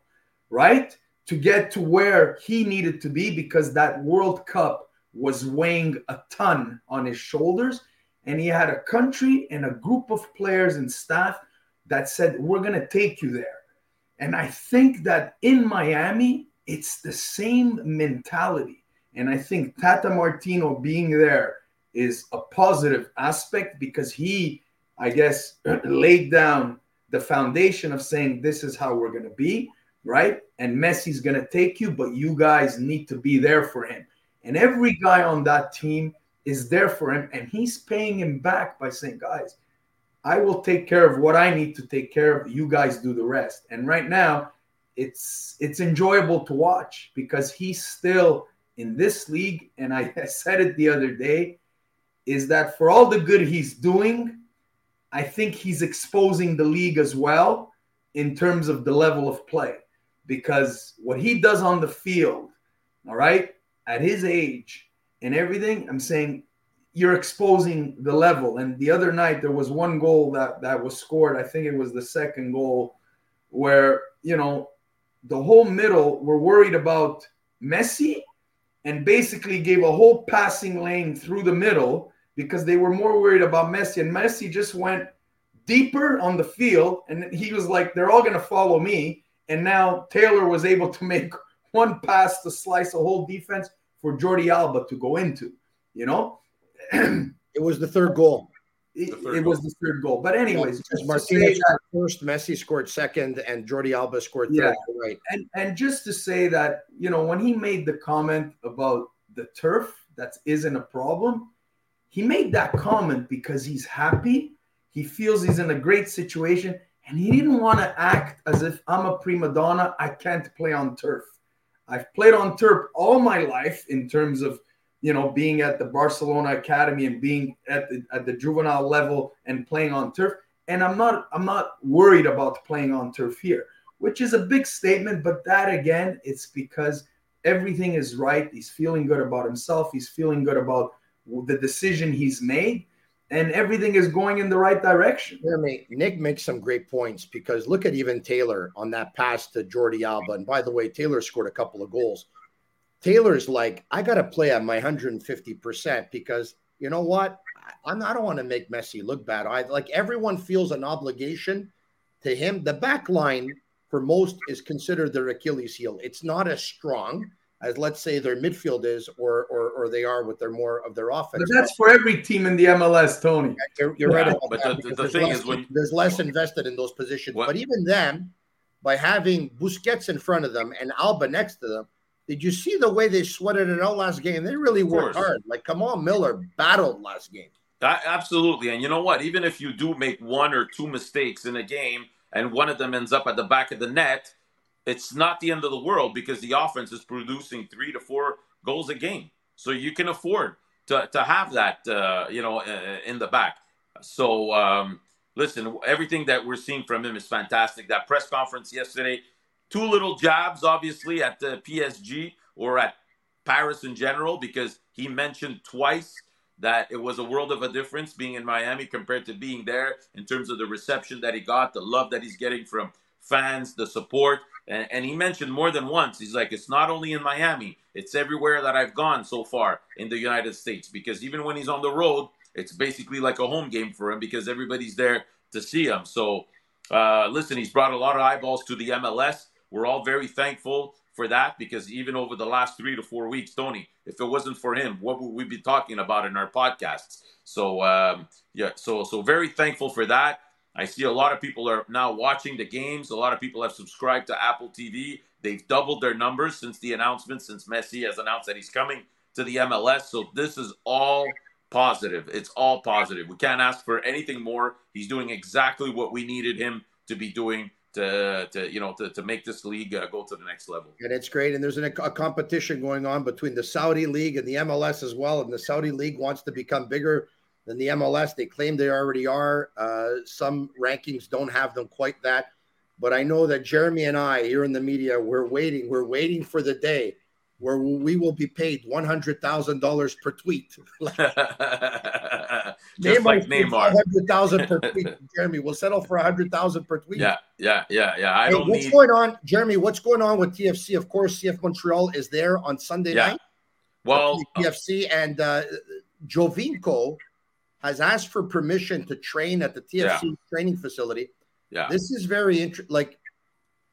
right? To get to where he needed to be because that World Cup was weighing a ton on his shoulders. And he had a country and a group of players and staff that said, We're going to take you there. And I think that in Miami, it's the same mentality. And I think Tata Martino being there is a positive aspect because he, I guess, laid down the foundation of saying this is how we're going to be, right? And Messi's going to take you, but you guys need to be there for him. And every guy on that team is there for him, and he's paying him back by saying, guys, I will take care of what I need to take care of. You guys do the rest. And right now, it's it's enjoyable to watch because he's still in this league. And I said it the other day, is that for all the good he's doing, I think he's exposing the league as well in terms of the level of play. Because what he does on the field, all right, at his age and everything, I'm saying you're exposing the level. And the other night there was one goal that that was scored. I think it was the second goal where you know the whole middle were worried about Messi and basically gave a whole passing lane through the middle because they were more worried about Messi. And Messi just went deeper on the field and he was like, they're all going to follow me. And now Taylor was able to make one pass to slice a whole defense for Jordi Alba to go into, you know? it was the third goal. It, it was the third goal. But anyways, yeah, Martinez that, first, Messi scored second, and Jordi Alba scored third. Yeah, right. And and just to say that you know when he made the comment about the turf that isn't a problem, he made that comment because he's happy. He feels he's in a great situation, and he didn't want to act as if I'm a prima donna. I can't play on turf. I've played on turf all my life in terms of you know, being at the Barcelona academy and being at the at the juvenile level and playing on turf. And I'm not I'm not worried about playing on turf here, which is a big statement. But that again, it's because everything is right. He's feeling good about himself. He's feeling good about the decision he's made, and everything is going in the right direction. Jeremy, Nick makes some great points because look at even Taylor on that pass to Jordi Alba. And by the way, Taylor scored a couple of goals. Taylor's like, I got to play on my 150% because you know what? I'm, I don't want to make Messi look bad. I like everyone feels an obligation to him. The back line for most is considered their Achilles heel. It's not as strong as let's say their midfield is or or, or they are with their more of their offense. But that's for every team in the MLS, Tony. You're, you're yeah, right about but that. The, the thing less, is when there's less invested in those positions. What? But even them, by having Busquets in front of them and Alba next to them, did you see the way they sweated it out last game? They really worked hard. Like Kamal Miller battled last game. That, absolutely. And you know what? Even if you do make one or two mistakes in a game and one of them ends up at the back of the net, it's not the end of the world because the offense is producing three to four goals a game. So you can afford to, to have that, uh, you know, uh, in the back. So, um, listen, everything that we're seeing from him is fantastic. That press conference yesterday, two little jabs, obviously, at the PSG or at Paris in general, because he mentioned twice that it was a world of a difference being in Miami compared to being there in terms of the reception that he got, the love that he's getting from fans, the support. And, and he mentioned more than once, he's like, it's not only in Miami, it's everywhere that I've gone so far in the United States. Because even when he's on the road, it's basically like a home game for him because everybody's there to see him. So, uh, listen, he's brought a lot of eyeballs to the MLS. We're all very thankful for that because even over the last three to four weeks, Tony, if it wasn't for him, what would we be talking about in our podcasts? So um, yeah, so so very thankful for that. I see a lot of people are now watching the games. A lot of people have subscribed to Apple TV. They've doubled their numbers since the announcement, since Messi has announced that he's coming to the MLS. So this is all positive. It's all positive. We can't ask for anything more. He's doing exactly what we needed him to be doing to, to you know to, to make this league uh, go to the next level. And it's great. And there's an, a competition going on between the Saudi league and the MLS as well. And the Saudi league wants to become bigger than the MLS. They claim they already are. Uh, some rankings don't have them quite that. But I know that Jeremy and I here in the media, we're waiting. We're waiting for the day where we will be paid one hundred thousand dollars per tweet. Just Neymar like Neymar, hundred thousand per tweet. Jeremy, we'll settle for hundred thousand per tweet. Yeah, yeah, yeah, yeah. I hey, don't. What's need... going on, Jeremy? What's going on with TFC? Of course, CF Montreal is there on Sunday yeah. night. Well, TFC and uh, Giovinco has asked for permission to train at the TFC yeah. training facility. Yeah, this is very interesting. Like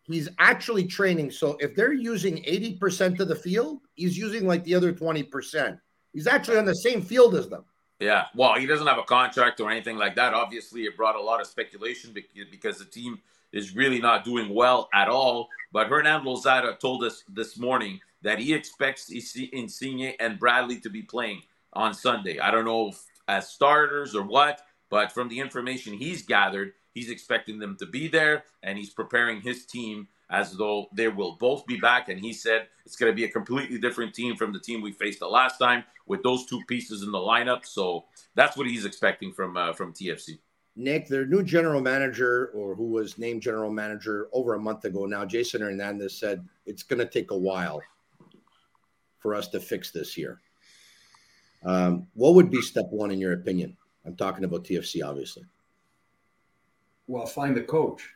he's actually training. So if they're using 80% of the field, he's using like the other 20%. He's actually on the same field as them. Yeah, well, he doesn't have a contract or anything like that. Obviously, it brought a lot of speculation because the team is really not doing well at all. But Hernan Losada told us this morning that he expects Insigne and Bradley to be playing on Sunday. I don't know as starters or what, but from the information he's gathered, he's expecting them to be there and he's preparing his team as though they will both be back. And he said it's going to be a completely different team from the team we faced the last time with those two pieces in the lineup. So that's what he's expecting from uh, from TFC. Nick, their new general manager, or who was named general manager over a month ago now, Jason Hernandez said it's going to take a while for us to fix this here. Um, what would be step one in your opinion? I'm talking about TFC, obviously. Well, find the coach.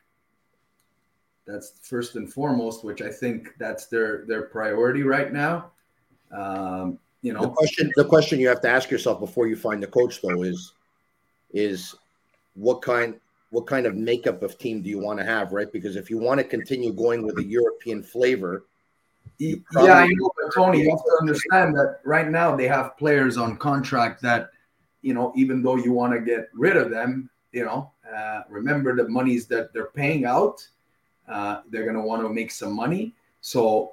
That's first and foremost, which I think that's their their priority right now. Um, you know, the question the question you have to ask yourself before you find the coach though is is what kind what kind of makeup of team do you want to have, right? Because if you want to continue going with a European flavor, yeah, I know, but Tony, you have to understand that right now they have players on contract that, you know, even though you want to get rid of them, you know, uh, remember the monies that they're paying out. Uh, they're going to want to make some money. So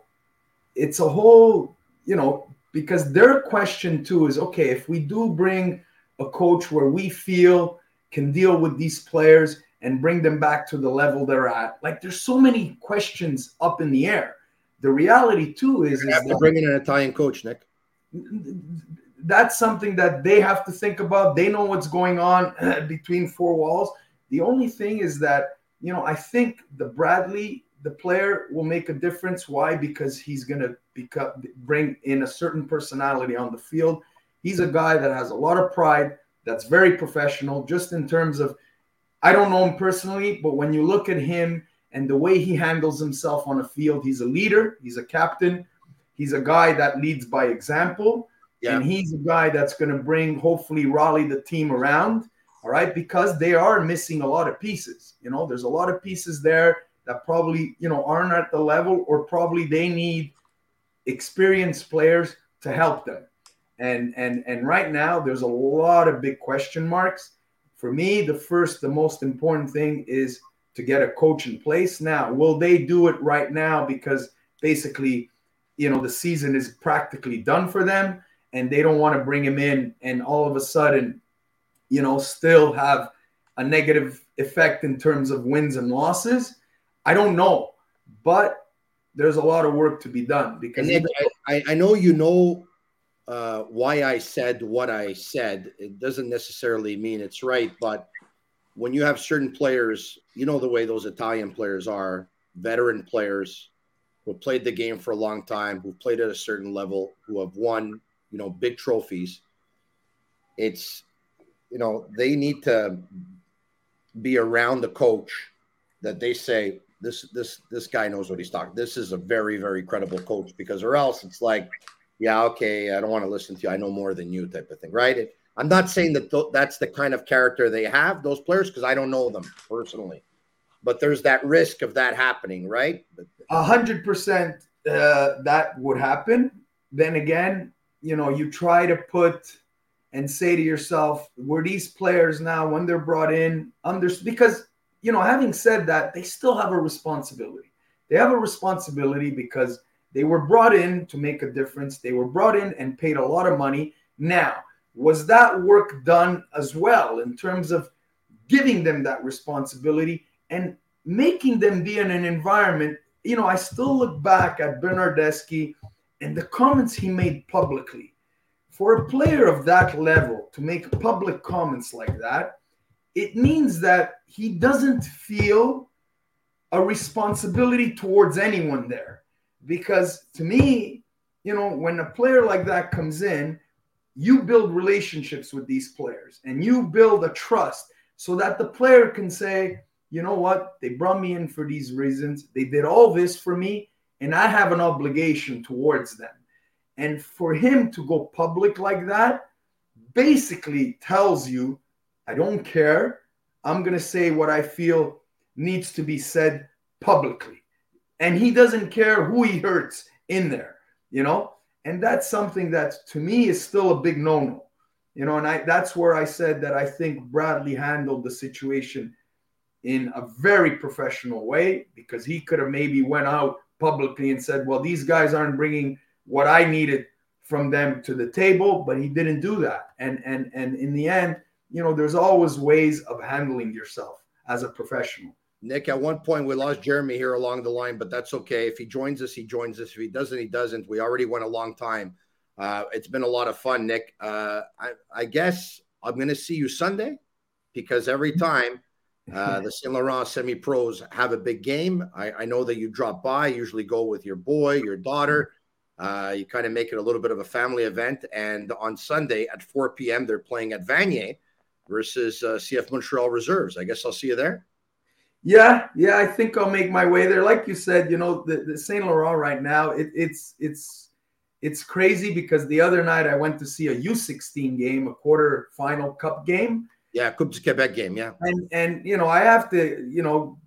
it's a whole, you know, because their question too is okay, if we do bring a coach where we feel can deal with these players and bring them back to the level they're at, like there's so many questions up in the air the reality too is, is that bring in an Italian coach, Nick. That's something that they have to think about. They know what's going on between four walls. The only thing is that you know I think the Bradley, the player, will make a difference. Why? Because he's going to become bring in a certain personality on the field. He's a guy that has a lot of pride. That's very professional. Just in terms of, I don't know him personally, but when you look at him and the way he handles himself on a field. He's a leader, he's a captain, he's a guy that leads by example. Yeah. And he's a guy that's going to bring, hopefully, rally the team around. All right. Because they are missing a lot of pieces. You know, there's a lot of pieces there that probably, you know, aren't at the level or probably they need experienced players to help them. And and and right now there's a lot of big question marks. For me, the first, the most important thing is to get a coach in place. Now, will they do it right now because basically, you know, the season is practically done for them and they don't want to bring him in and all of a sudden, you know, still have a negative effect in terms of wins and losses? I don't know, but there's a lot of work to be done because Nick, I, I know you know uh, why I said what I said. It doesn't necessarily mean it's right, but when you have certain players, you know the way those Italian players are, veteran players who have played the game for a long time, who've played at a certain level, who have won, you know, big trophies. It's, you know, they need to be around the coach that they say this this this guy knows what he's talking. This is a very very credible coach because or else it's like, yeah, okay, I don't want to listen to you. I know more than you type of thing, right? It, I'm not saying that th- that's the kind of character they have, those players, because I don't know them personally. But there's that risk of that happening, right? A hundred percent uh, that would happen. Then again, you know, you try to put and say to yourself, were these players now when they're brought in under because you know, having said that, they still have a responsibility. They have a responsibility because they were brought in to make a difference. They were brought in and paid a lot of money. Now, was that work done as well in terms of giving them that responsibility and making them be in an environment? You know, I still look back at Bernardeschi and the comments he made publicly. For a player of that level to make public comments like that, it means that he doesn't feel a responsibility towards anyone there. Because to me, you know, when a player like that comes in, you build relationships with these players and you build a trust so that the player can say, you know what, they brought me in for these reasons. They did all this for me, and I have an obligation towards them. And for him to go public like that basically tells you, I don't care. I'm going to say what I feel needs to be said publicly. And he doesn't care who he hurts in there, you know? And that's something that to me is still a big no no. You know, and I that's where I said that I think Bradley handled the situation in a very professional way because he could have maybe went out publicly and said, "Well, these guys aren't bringing what I needed from them to the table," but he didn't do that. And and and in the end, you know, there's always ways of handling yourself as a professional. Nick, at one point we lost Jeremy here along the line, but that's okay. If he joins us, he joins us. If he doesn't, he doesn't. We already went a long time. Uh, it's been a lot of fun, Nick. Uh, I, I, guess I'm going to see you Sunday because every time uh, the Saint Laurent semi pros have a big game, I, I, know that you drop by, usually go with your boy, your daughter. Uh, you kind of make it a little bit of a family event. And on Sunday at 4 p.m., they're playing at Vanier versus uh, CF Montreal Reserves. I guess I'll see you there. Yeah, yeah, I think I'll make my way there. Like you said, you know, the, the Saint Laurent right now, it, it's it's it's crazy because the other night I went to see a U16 game, a quarter final cup game. Yeah, Coupe du Quebec game. Yeah, and and you know I have to you know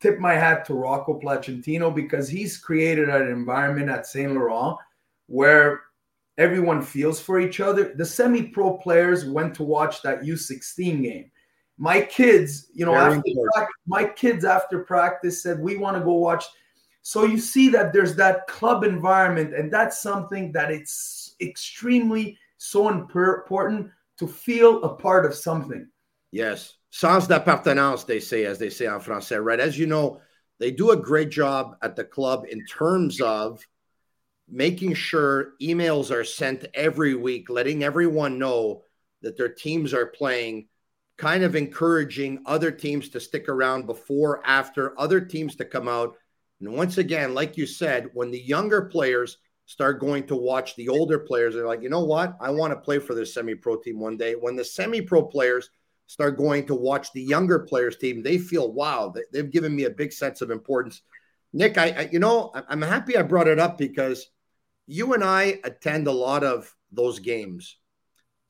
tip my hat to Rocco Placentino because he's created an environment at Saint Laurent where everyone feels for each other. The semi-pro players went to watch that U16 game my kids, you know, Very after practice, my kids after practice said we want to go watch. So you see that there's that club environment, and that's something that it's extremely so important to feel a part of something. Yes, sens d'appartenance, they say, as they say en français, right? As you know, they do a great job at the club in terms of making sure emails are sent every week, letting everyone know that their teams are playing kind of encouraging other teams to stick around before, after, other teams to come out. And once again, like you said, when the younger players start going to watch the older players, they're like, you know what? I want to play for this semi pro team one day. When the semi pro players start going to watch the younger players team, they feel, wow, they've given me a big sense of importance. Nick, I, I you know, I'm happy I brought it up because you and I attend a lot of those games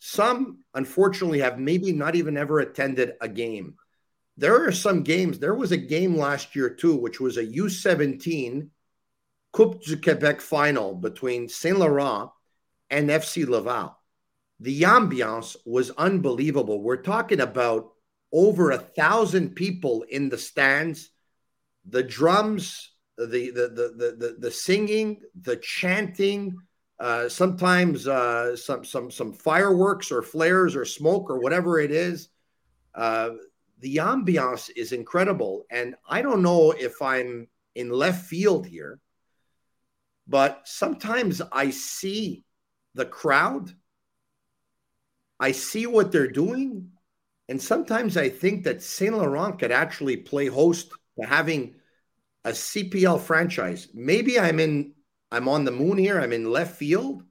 some, unfortunately, have maybe not even ever attended a game. There are some games. There was a game last year, too, which was a U17 Coupe du Quebec final between Saint Laurent and FC Laval. The ambiance was unbelievable. We're talking about over a thousand people in the stands, the drums, the the the the the, the singing, the chanting, uh, sometimes uh, some some some fireworks or flares or smoke or whatever it is. Uh, the ambiance is incredible, and I don't know if I'm in left field here, but sometimes I see the crowd, I see what they're doing, and sometimes I think that Saint Laurent could actually play host to having a CPL franchise. Maybe I'm in I'm on the moon here. I'm in left field,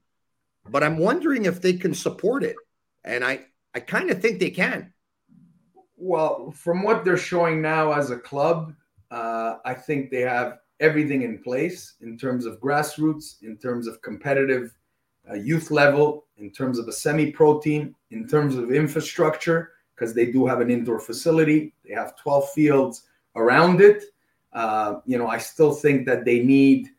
but I'm wondering if they can support it. And I, I kind of think they can. Well, from what they're showing now as a club, uh, I think they have everything in place in terms of grassroots, in terms of competitive uh, youth level, in terms of a semi pro team, in terms of infrastructure, because they do have an indoor facility. They have 12 fields around it. Uh, you know, I still think that they need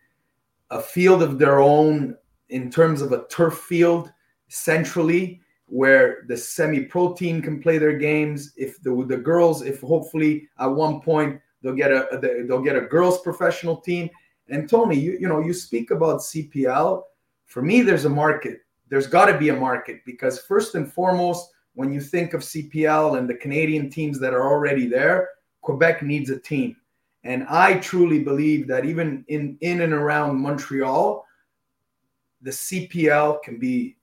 a field of their own in terms of a turf field centrally where the semi-pro team can play their games. If the the girls, if hopefully at one point they'll get a they'll get a girls professional team. And Tony, you you know you speak about CPL. For me, there's a market. There's got to be a market because first and foremost, when you think of CPL and the Canadian teams that are already there, Quebec needs a team. And I truly believe that even in, in and around Montreal, the CPL can be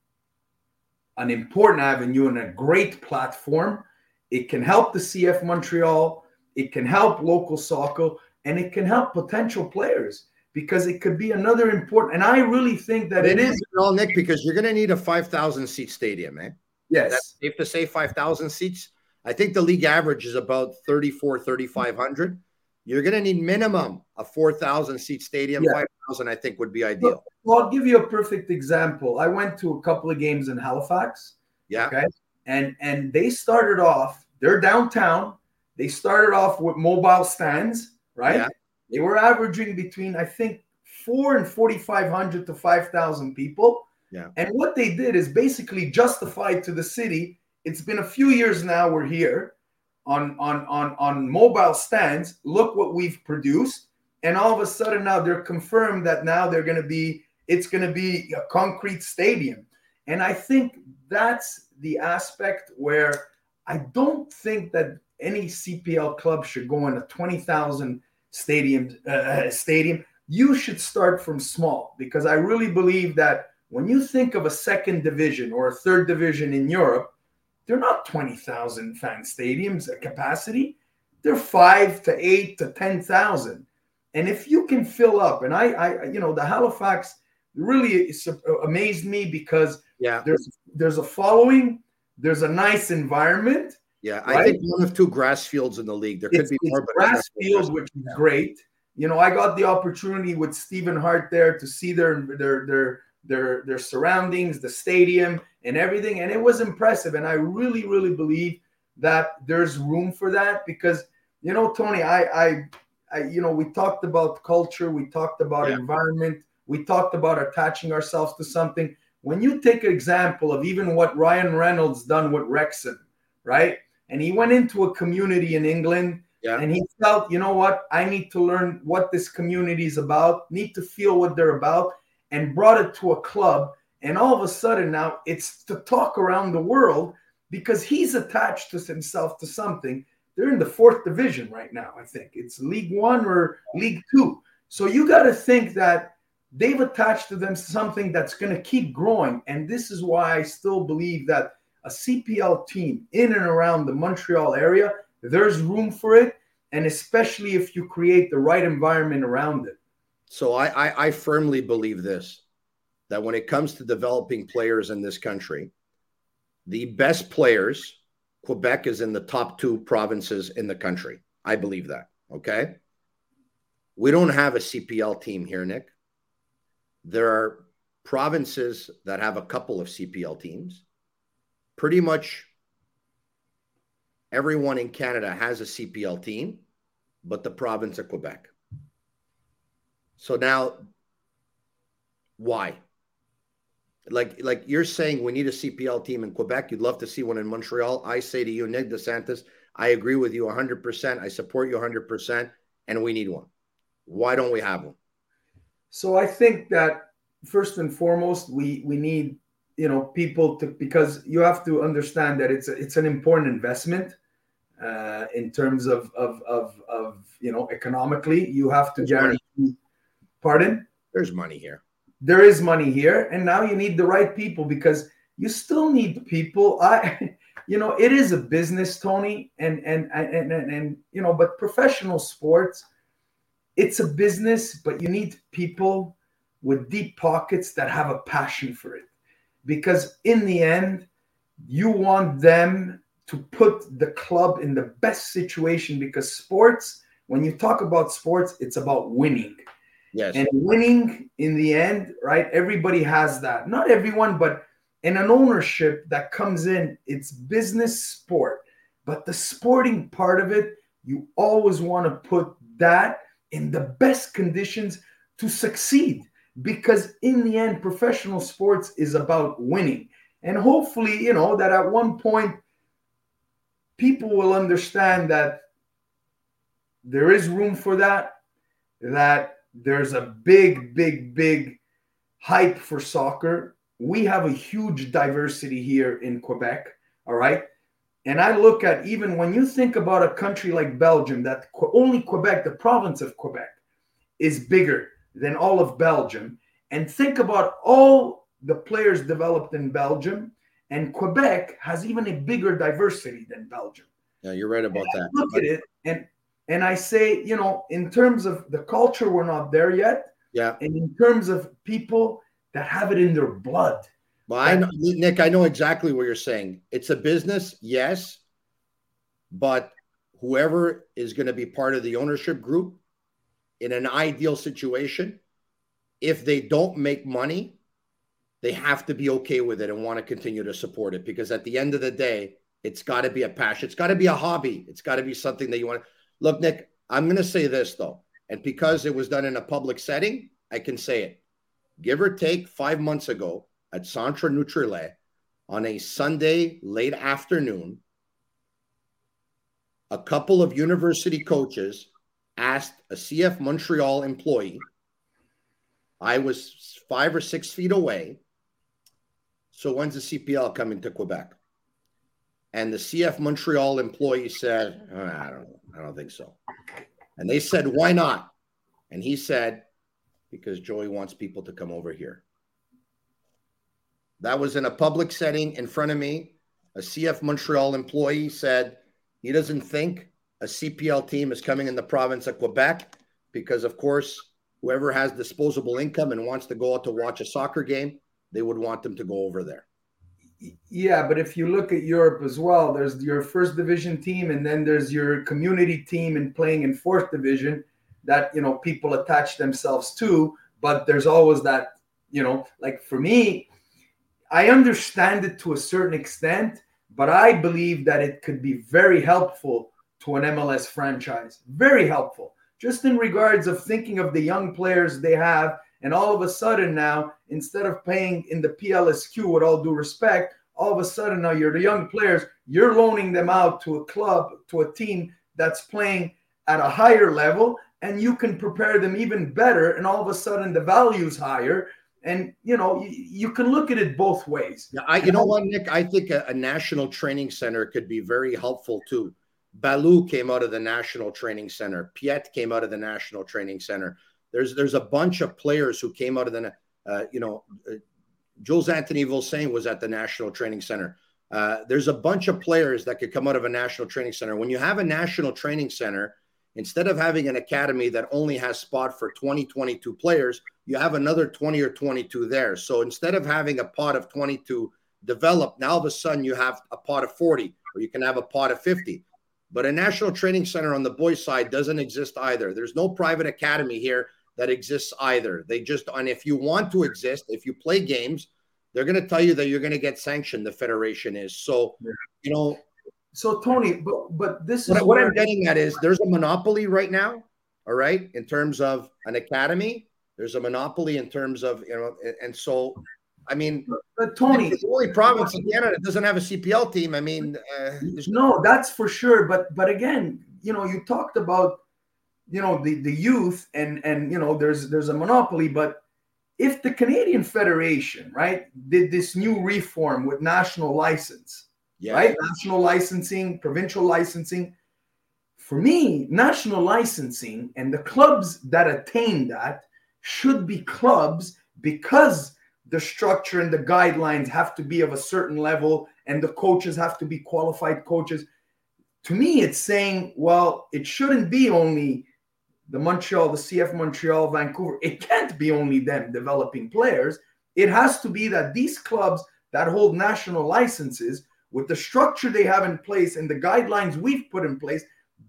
an important avenue and a great platform. It can help the CF Montreal, it can help local soccer, and it can help potential players because it could be another important. And I really think that it, it is. Well, Nick, because you're going to need a 5,000 seat stadium, eh? Yes. That's safe to say 5,000 seats. I think the league average is about 34, 3,500 you're going to need minimum a 4,000 seat stadium. Yeah. 5,000, I think, would be ideal. Well, I'll give you a perfect example. I went to a couple of games in Halifax. Yeah. Okay. And and they started off. They're downtown. They started off with mobile stands, right? Yeah. They were averaging between I think four and forty five hundred to five thousand people. Yeah. And what they did is basically justified to the city. It's been a few years now. We're here on on on on mobile stands. Look what we've produced, and all of a sudden now they're confirmed that now they're going to be. It's going to be a concrete stadium, and I think that's the aspect where I don't think that any CPL club should go in a twenty thousand stadium uh, uh, stadium. You should start from small because I really believe that when you think of a second division or a third division in Europe, they're not 20,000 fan stadiums at capacity. They're five to eight to 10,000. And if you can fill up, and I, I, you know, the Halifax really uh, amazed me because yeah, there's there's a following, there's a nice environment. Yeah, right? I think one of two grass fields in the league. There could it's, be more, but grass field, which is great. You know, I got the opportunity with Stephen Hart there to see their their their their their surroundings, the stadium, and everything, and it was impressive. And I really, really believe that there's room for that because you know, Tony, I, I, I you know, we talked about culture, we talked about yeah. environment, we talked about attaching ourselves to something. When you take an example of even what Ryan Reynolds done with Wrexham, right? And he went into a community in England yeah. and he felt, you know what, I need to learn what this community is about, need to feel what they're about and brought it to a club. And all of a sudden now it's to talk around the world because he's attached to himself to something. They're in the fourth division right now, I think. It's League One or League Two. So you got to think that they've attached to them something that's going to keep growing. And this is why I still believe that a CPL team in and around the Montreal area, there's room for it. And especially if you create the right environment around it. So I, I, I firmly believe this that when it comes to developing players in this country, the best players, Quebec is in the top two provinces in the country. I believe that. Okay. We don't have a CPL team here, Nick. There are provinces that have a couple of CPL teams. Pretty much everyone in Canada has a CPL team, but the province of Quebec. So now, why? Like, like you're saying, we need a CPL team in Quebec. You'd love to see one in Montreal. I say to you, Nick DeSantis, I agree with you 100%. I support you 100%, and we need one. Why don't we have one? So I think that first and foremost, we we need you know people to because you have to understand that it's a, it's an important investment uh, in terms of, of of of you know economically. You have to guarantee Pardon? There's money here. There is money here, and now you need the right people because you still need people. I, you know, it is a business, Tony, and and and and, and you know, but professional sports, it's a business, but you need people with deep pockets that have a passion for it, because in the end, you want them to put the club in the best situation because sports when you talk about sports it's about winning Yes. And winning in the end, right? Everybody has that. Not everyone, but in an ownership that comes in, it's business sport. But the sporting part of it, you always want to put that in the best conditions to succeed. Because in the end, professional sports is about winning. And hopefully, you know, that at one point, people will understand that there is room for that, that there's a big, big, big hype for soccer. We have a huge diversity here in Quebec. All right. And I look at even when you think about a country like Belgium, that only Quebec, the province of Quebec, is bigger than all of Belgium. And think about all the players developed in Belgium, and Quebec has even a bigger diversity than Belgium. Yeah, you're right about that. Look at it, and and I say, you know, in terms of the culture, we're not there yet. Yeah. And in terms of people that have it in their blood. Well, I know, Nick, I know exactly what you're saying. It's a business, yes, but whoever is going to be part of the ownership group in an ideal situation, if they don't make money, they have to be okay with it and want to continue to support it because at the end of the day, it's got to be a passion. It's got to be a hobby. It's got to be something that you want to Look, Nick, I'm going to say this though, and because it was done in a public setting, I can say it. Give or take five months ago, at Centre Nutrilait on a Sunday late afternoon, a couple of university coaches asked a CF Montreal employee. I was five or six feet away. So when's the CPL coming to Quebec? And the CF Montreal employee said, "Uh, I don't know. I don't think so. And they said, Why not? And he said, Because Joey wants people to come over here. That was in a public setting in front of me. A CF Montreal employee said he doesn't think a CPL team is coming in the province of Quebec because, of course, whoever has disposable income and wants to go out to watch a soccer game, they would want them to go over there. Yeah, but if you look at Europe as well, there's your first division team, and then there's your community team and playing in fourth division that you know people attach themselves to. But there's always that, you know, like for me, I understand it to a certain extent, but I believe that it could be very helpful to an MLS franchise. Very helpful. Just in regards of thinking of the young players they have and all of a sudden now, instead of playing in the PLSQ with all due respect, all of a sudden now you're the young players, you're loaning them out to a club, to a team that's playing at a higher level, and you can prepare them even better. And all of a sudden the value's higher. And you know, you, you can look at it both ways. Yeah, I you know what, Nick? I think a, a national training center could be very helpful too. Ballou came out of the National Training Center. Piette came out of the National Training Center. There's there's a bunch of players who came out of the, uh, you know, uh, Jules Anthony Vilsaint was at the National Training Center. Uh, there's a bunch of players that could come out of a national training center. When you have a national training center, instead of having an academy that only has spot for 20, 22 players, you have another 20 or 22 there. So instead of having a pot of 22 developed, now all of a sudden you have a pot of 40, or you can have a pot of 50. But a national training center on the boys' side doesn't exist either. There's no private academy here that exists either. They just, and if you want to exist, if you play games, they're going to tell you that you're going to get sanctioned. The federation is so, you know. So Tony, but but this what, is what I'm getting at is there's a monopoly right now. All right, in terms of an academy, there's a monopoly in terms of you know, and so, I mean, but Tony, the only province in Canada doesn't have a CPL team. I mean, uh, no, that's for sure. But but again, you know, you talked about you know the the youth and and you know there's there's a monopoly, but if the Canadian Federation right did this new reform with national license, yeah, right, national licensing, provincial licensing. For me, national licensing and the clubs that attain that should be clubs because the structure and the guidelines have to be of a certain level and the coaches have to be qualified coaches. To me, it's saying, well, it shouldn't be only the Montreal, the CF Montreal, Vancouver. It can't be only them developing players. It has to be that these clubs that hold national licenses, with the structure they have in place and the guidelines we've put in place,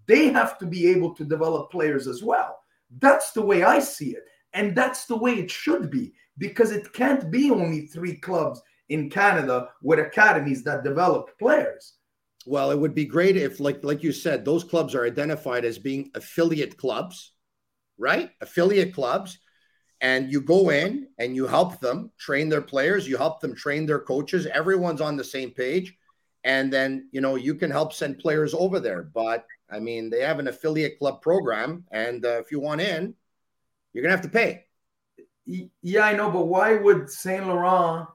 they have to be able to develop players as well. That's the way I see it. And that's the way it should be because it can't be only three clubs in Canada with academies that develop players. Well, it would be great if, like like you said, those clubs are identified as being affiliate clubs, right? Affiliate clubs, and you go in and you help them train their players, you help them train their coaches. Everyone's on the same page, and then you know you can help send players over there. But I mean, they have an affiliate club program, and uh, if you want in, you're gonna have to pay. Yeah, I know, but why would Saint Laurent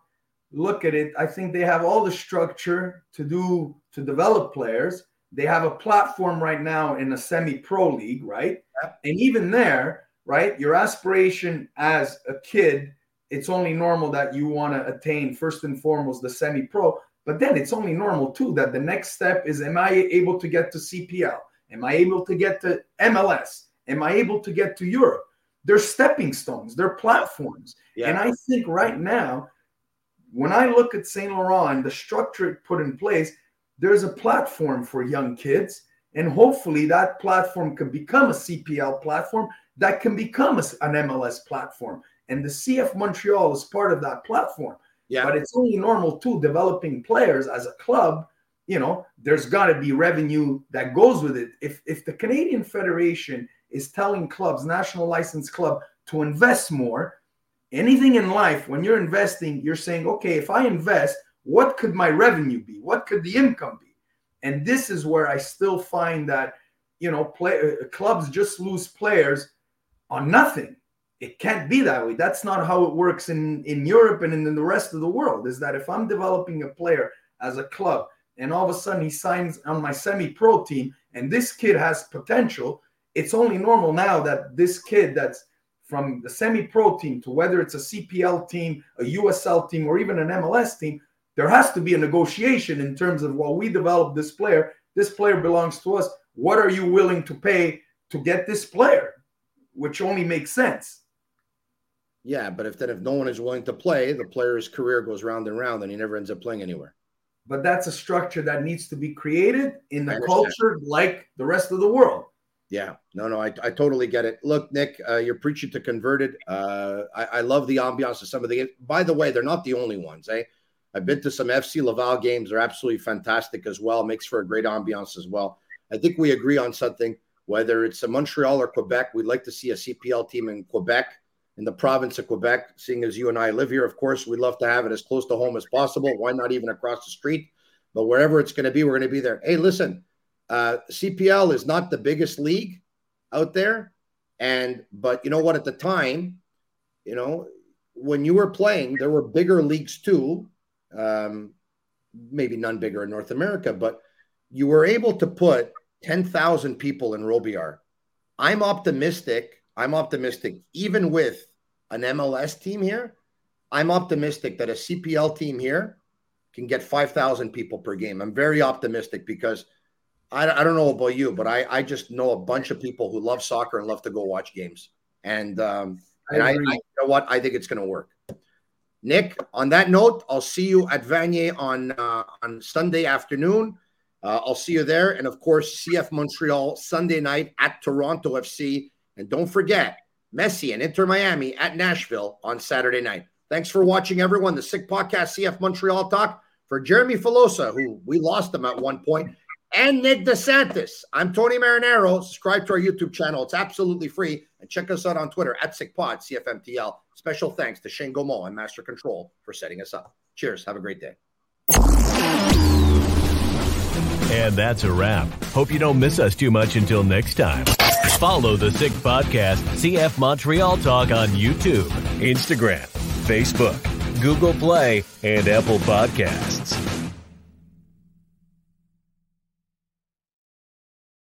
look at it? I think they have all the structure to do to develop players. They have a platform right now in a semi-pro league, right? And even there, right, your aspiration as a kid, it's only normal that you want to attain first and foremost the semi-pro. But then it's only normal too that the next step is: Am I able to get to CPL? Am I able to get to MLS? Am I able to get to Europe? They're stepping stones. They're platforms. Yeah. And I think right now, when I look at Saint Laurent and the structure it put in place, there's a platform for young kids. And hopefully that platform can become a CPL platform that can become a, an MLS platform. And the CF Montreal is part of that platform. Yeah. But it's only normal too, developing players as a club, you know, there's got to be revenue that goes with it. If if the Canadian Federation is telling clubs, national license club, to invest more, anything in life, when you're investing, you're saying, okay, if I invest, what could my revenue be? What could the income be? And this is where I still find that, you know, play, clubs just lose players on nothing. It can't be that way. That's not how it works in, in Europe and in the rest of the world. Is that if I'm developing a player as a club and all of a sudden he signs on my semi pro team and this kid has potential, it's only normal now that this kid that's from the semi pro team to whether it's a CPL team, a USL team, or even an MLS team, there has to be a negotiation in terms of while we develop this player, this player belongs to us. What are you willing to pay to get this player? Which only makes sense. Yeah, but if then if no one is willing to play, the player's career goes round and round and he never ends up playing anywhere. But that's a structure that needs to be created in the culture like the rest of the world. Yeah, no, no, I, I totally get it. Look, Nick, uh, you're preaching to converted. Uh, I, I love the ambiance of some of the. By the way, they're not the only ones. Eh? I've been to some FC Laval games. They're absolutely fantastic as well. Makes for a great ambiance as well. I think we agree on something. Whether it's a Montreal or Quebec, we'd like to see a CPL team in Quebec, in the province of Quebec. Seeing as you and I live here, of course, we'd love to have it as close to home as possible. Why not even across the street? But wherever it's going to be, we're going to be there. Hey, listen, uh, CPL is not the biggest league out there, and but you know what? At the time, you know, when you were playing, there were bigger leagues too. Um, maybe none bigger in North America, but you were able to put ten thousand people in Robillard. I'm optimistic. I'm optimistic, even with an MLS team here. I'm optimistic that a CPL team here can get 5,000 people per game. I'm very optimistic because I, I don't know about you, but I, I just know a bunch of people who love soccer and love to go watch games. And, um, and I, I, you know what? I think it's going to work. Nick, on that note, I'll see you at Vanier on uh, on Sunday afternoon. Uh, I'll see you there. And of course, CF Montreal Sunday night at Toronto FC. And don't forget, Messi and Inter Miami at Nashville on Saturday night. Thanks for watching, everyone. The Sick Podcast CF Montreal Talk for Jeremy Filosa, who we lost him at one point, and Nick DeSantis. I'm Tony Marinaro. Subscribe to our YouTube channel. It's absolutely free. And check us out on Twitter at SickPod, CFMTL. Special thanks to Shane Gaumont and Master Control for setting us up. Cheers. Have a great day. And that's a wrap. Hope you don't miss us too much until next time. Follow the Sick Podcast, CF Montreal Talk on YouTube, Instagram, Facebook, Google Play, and Apple Podcasts.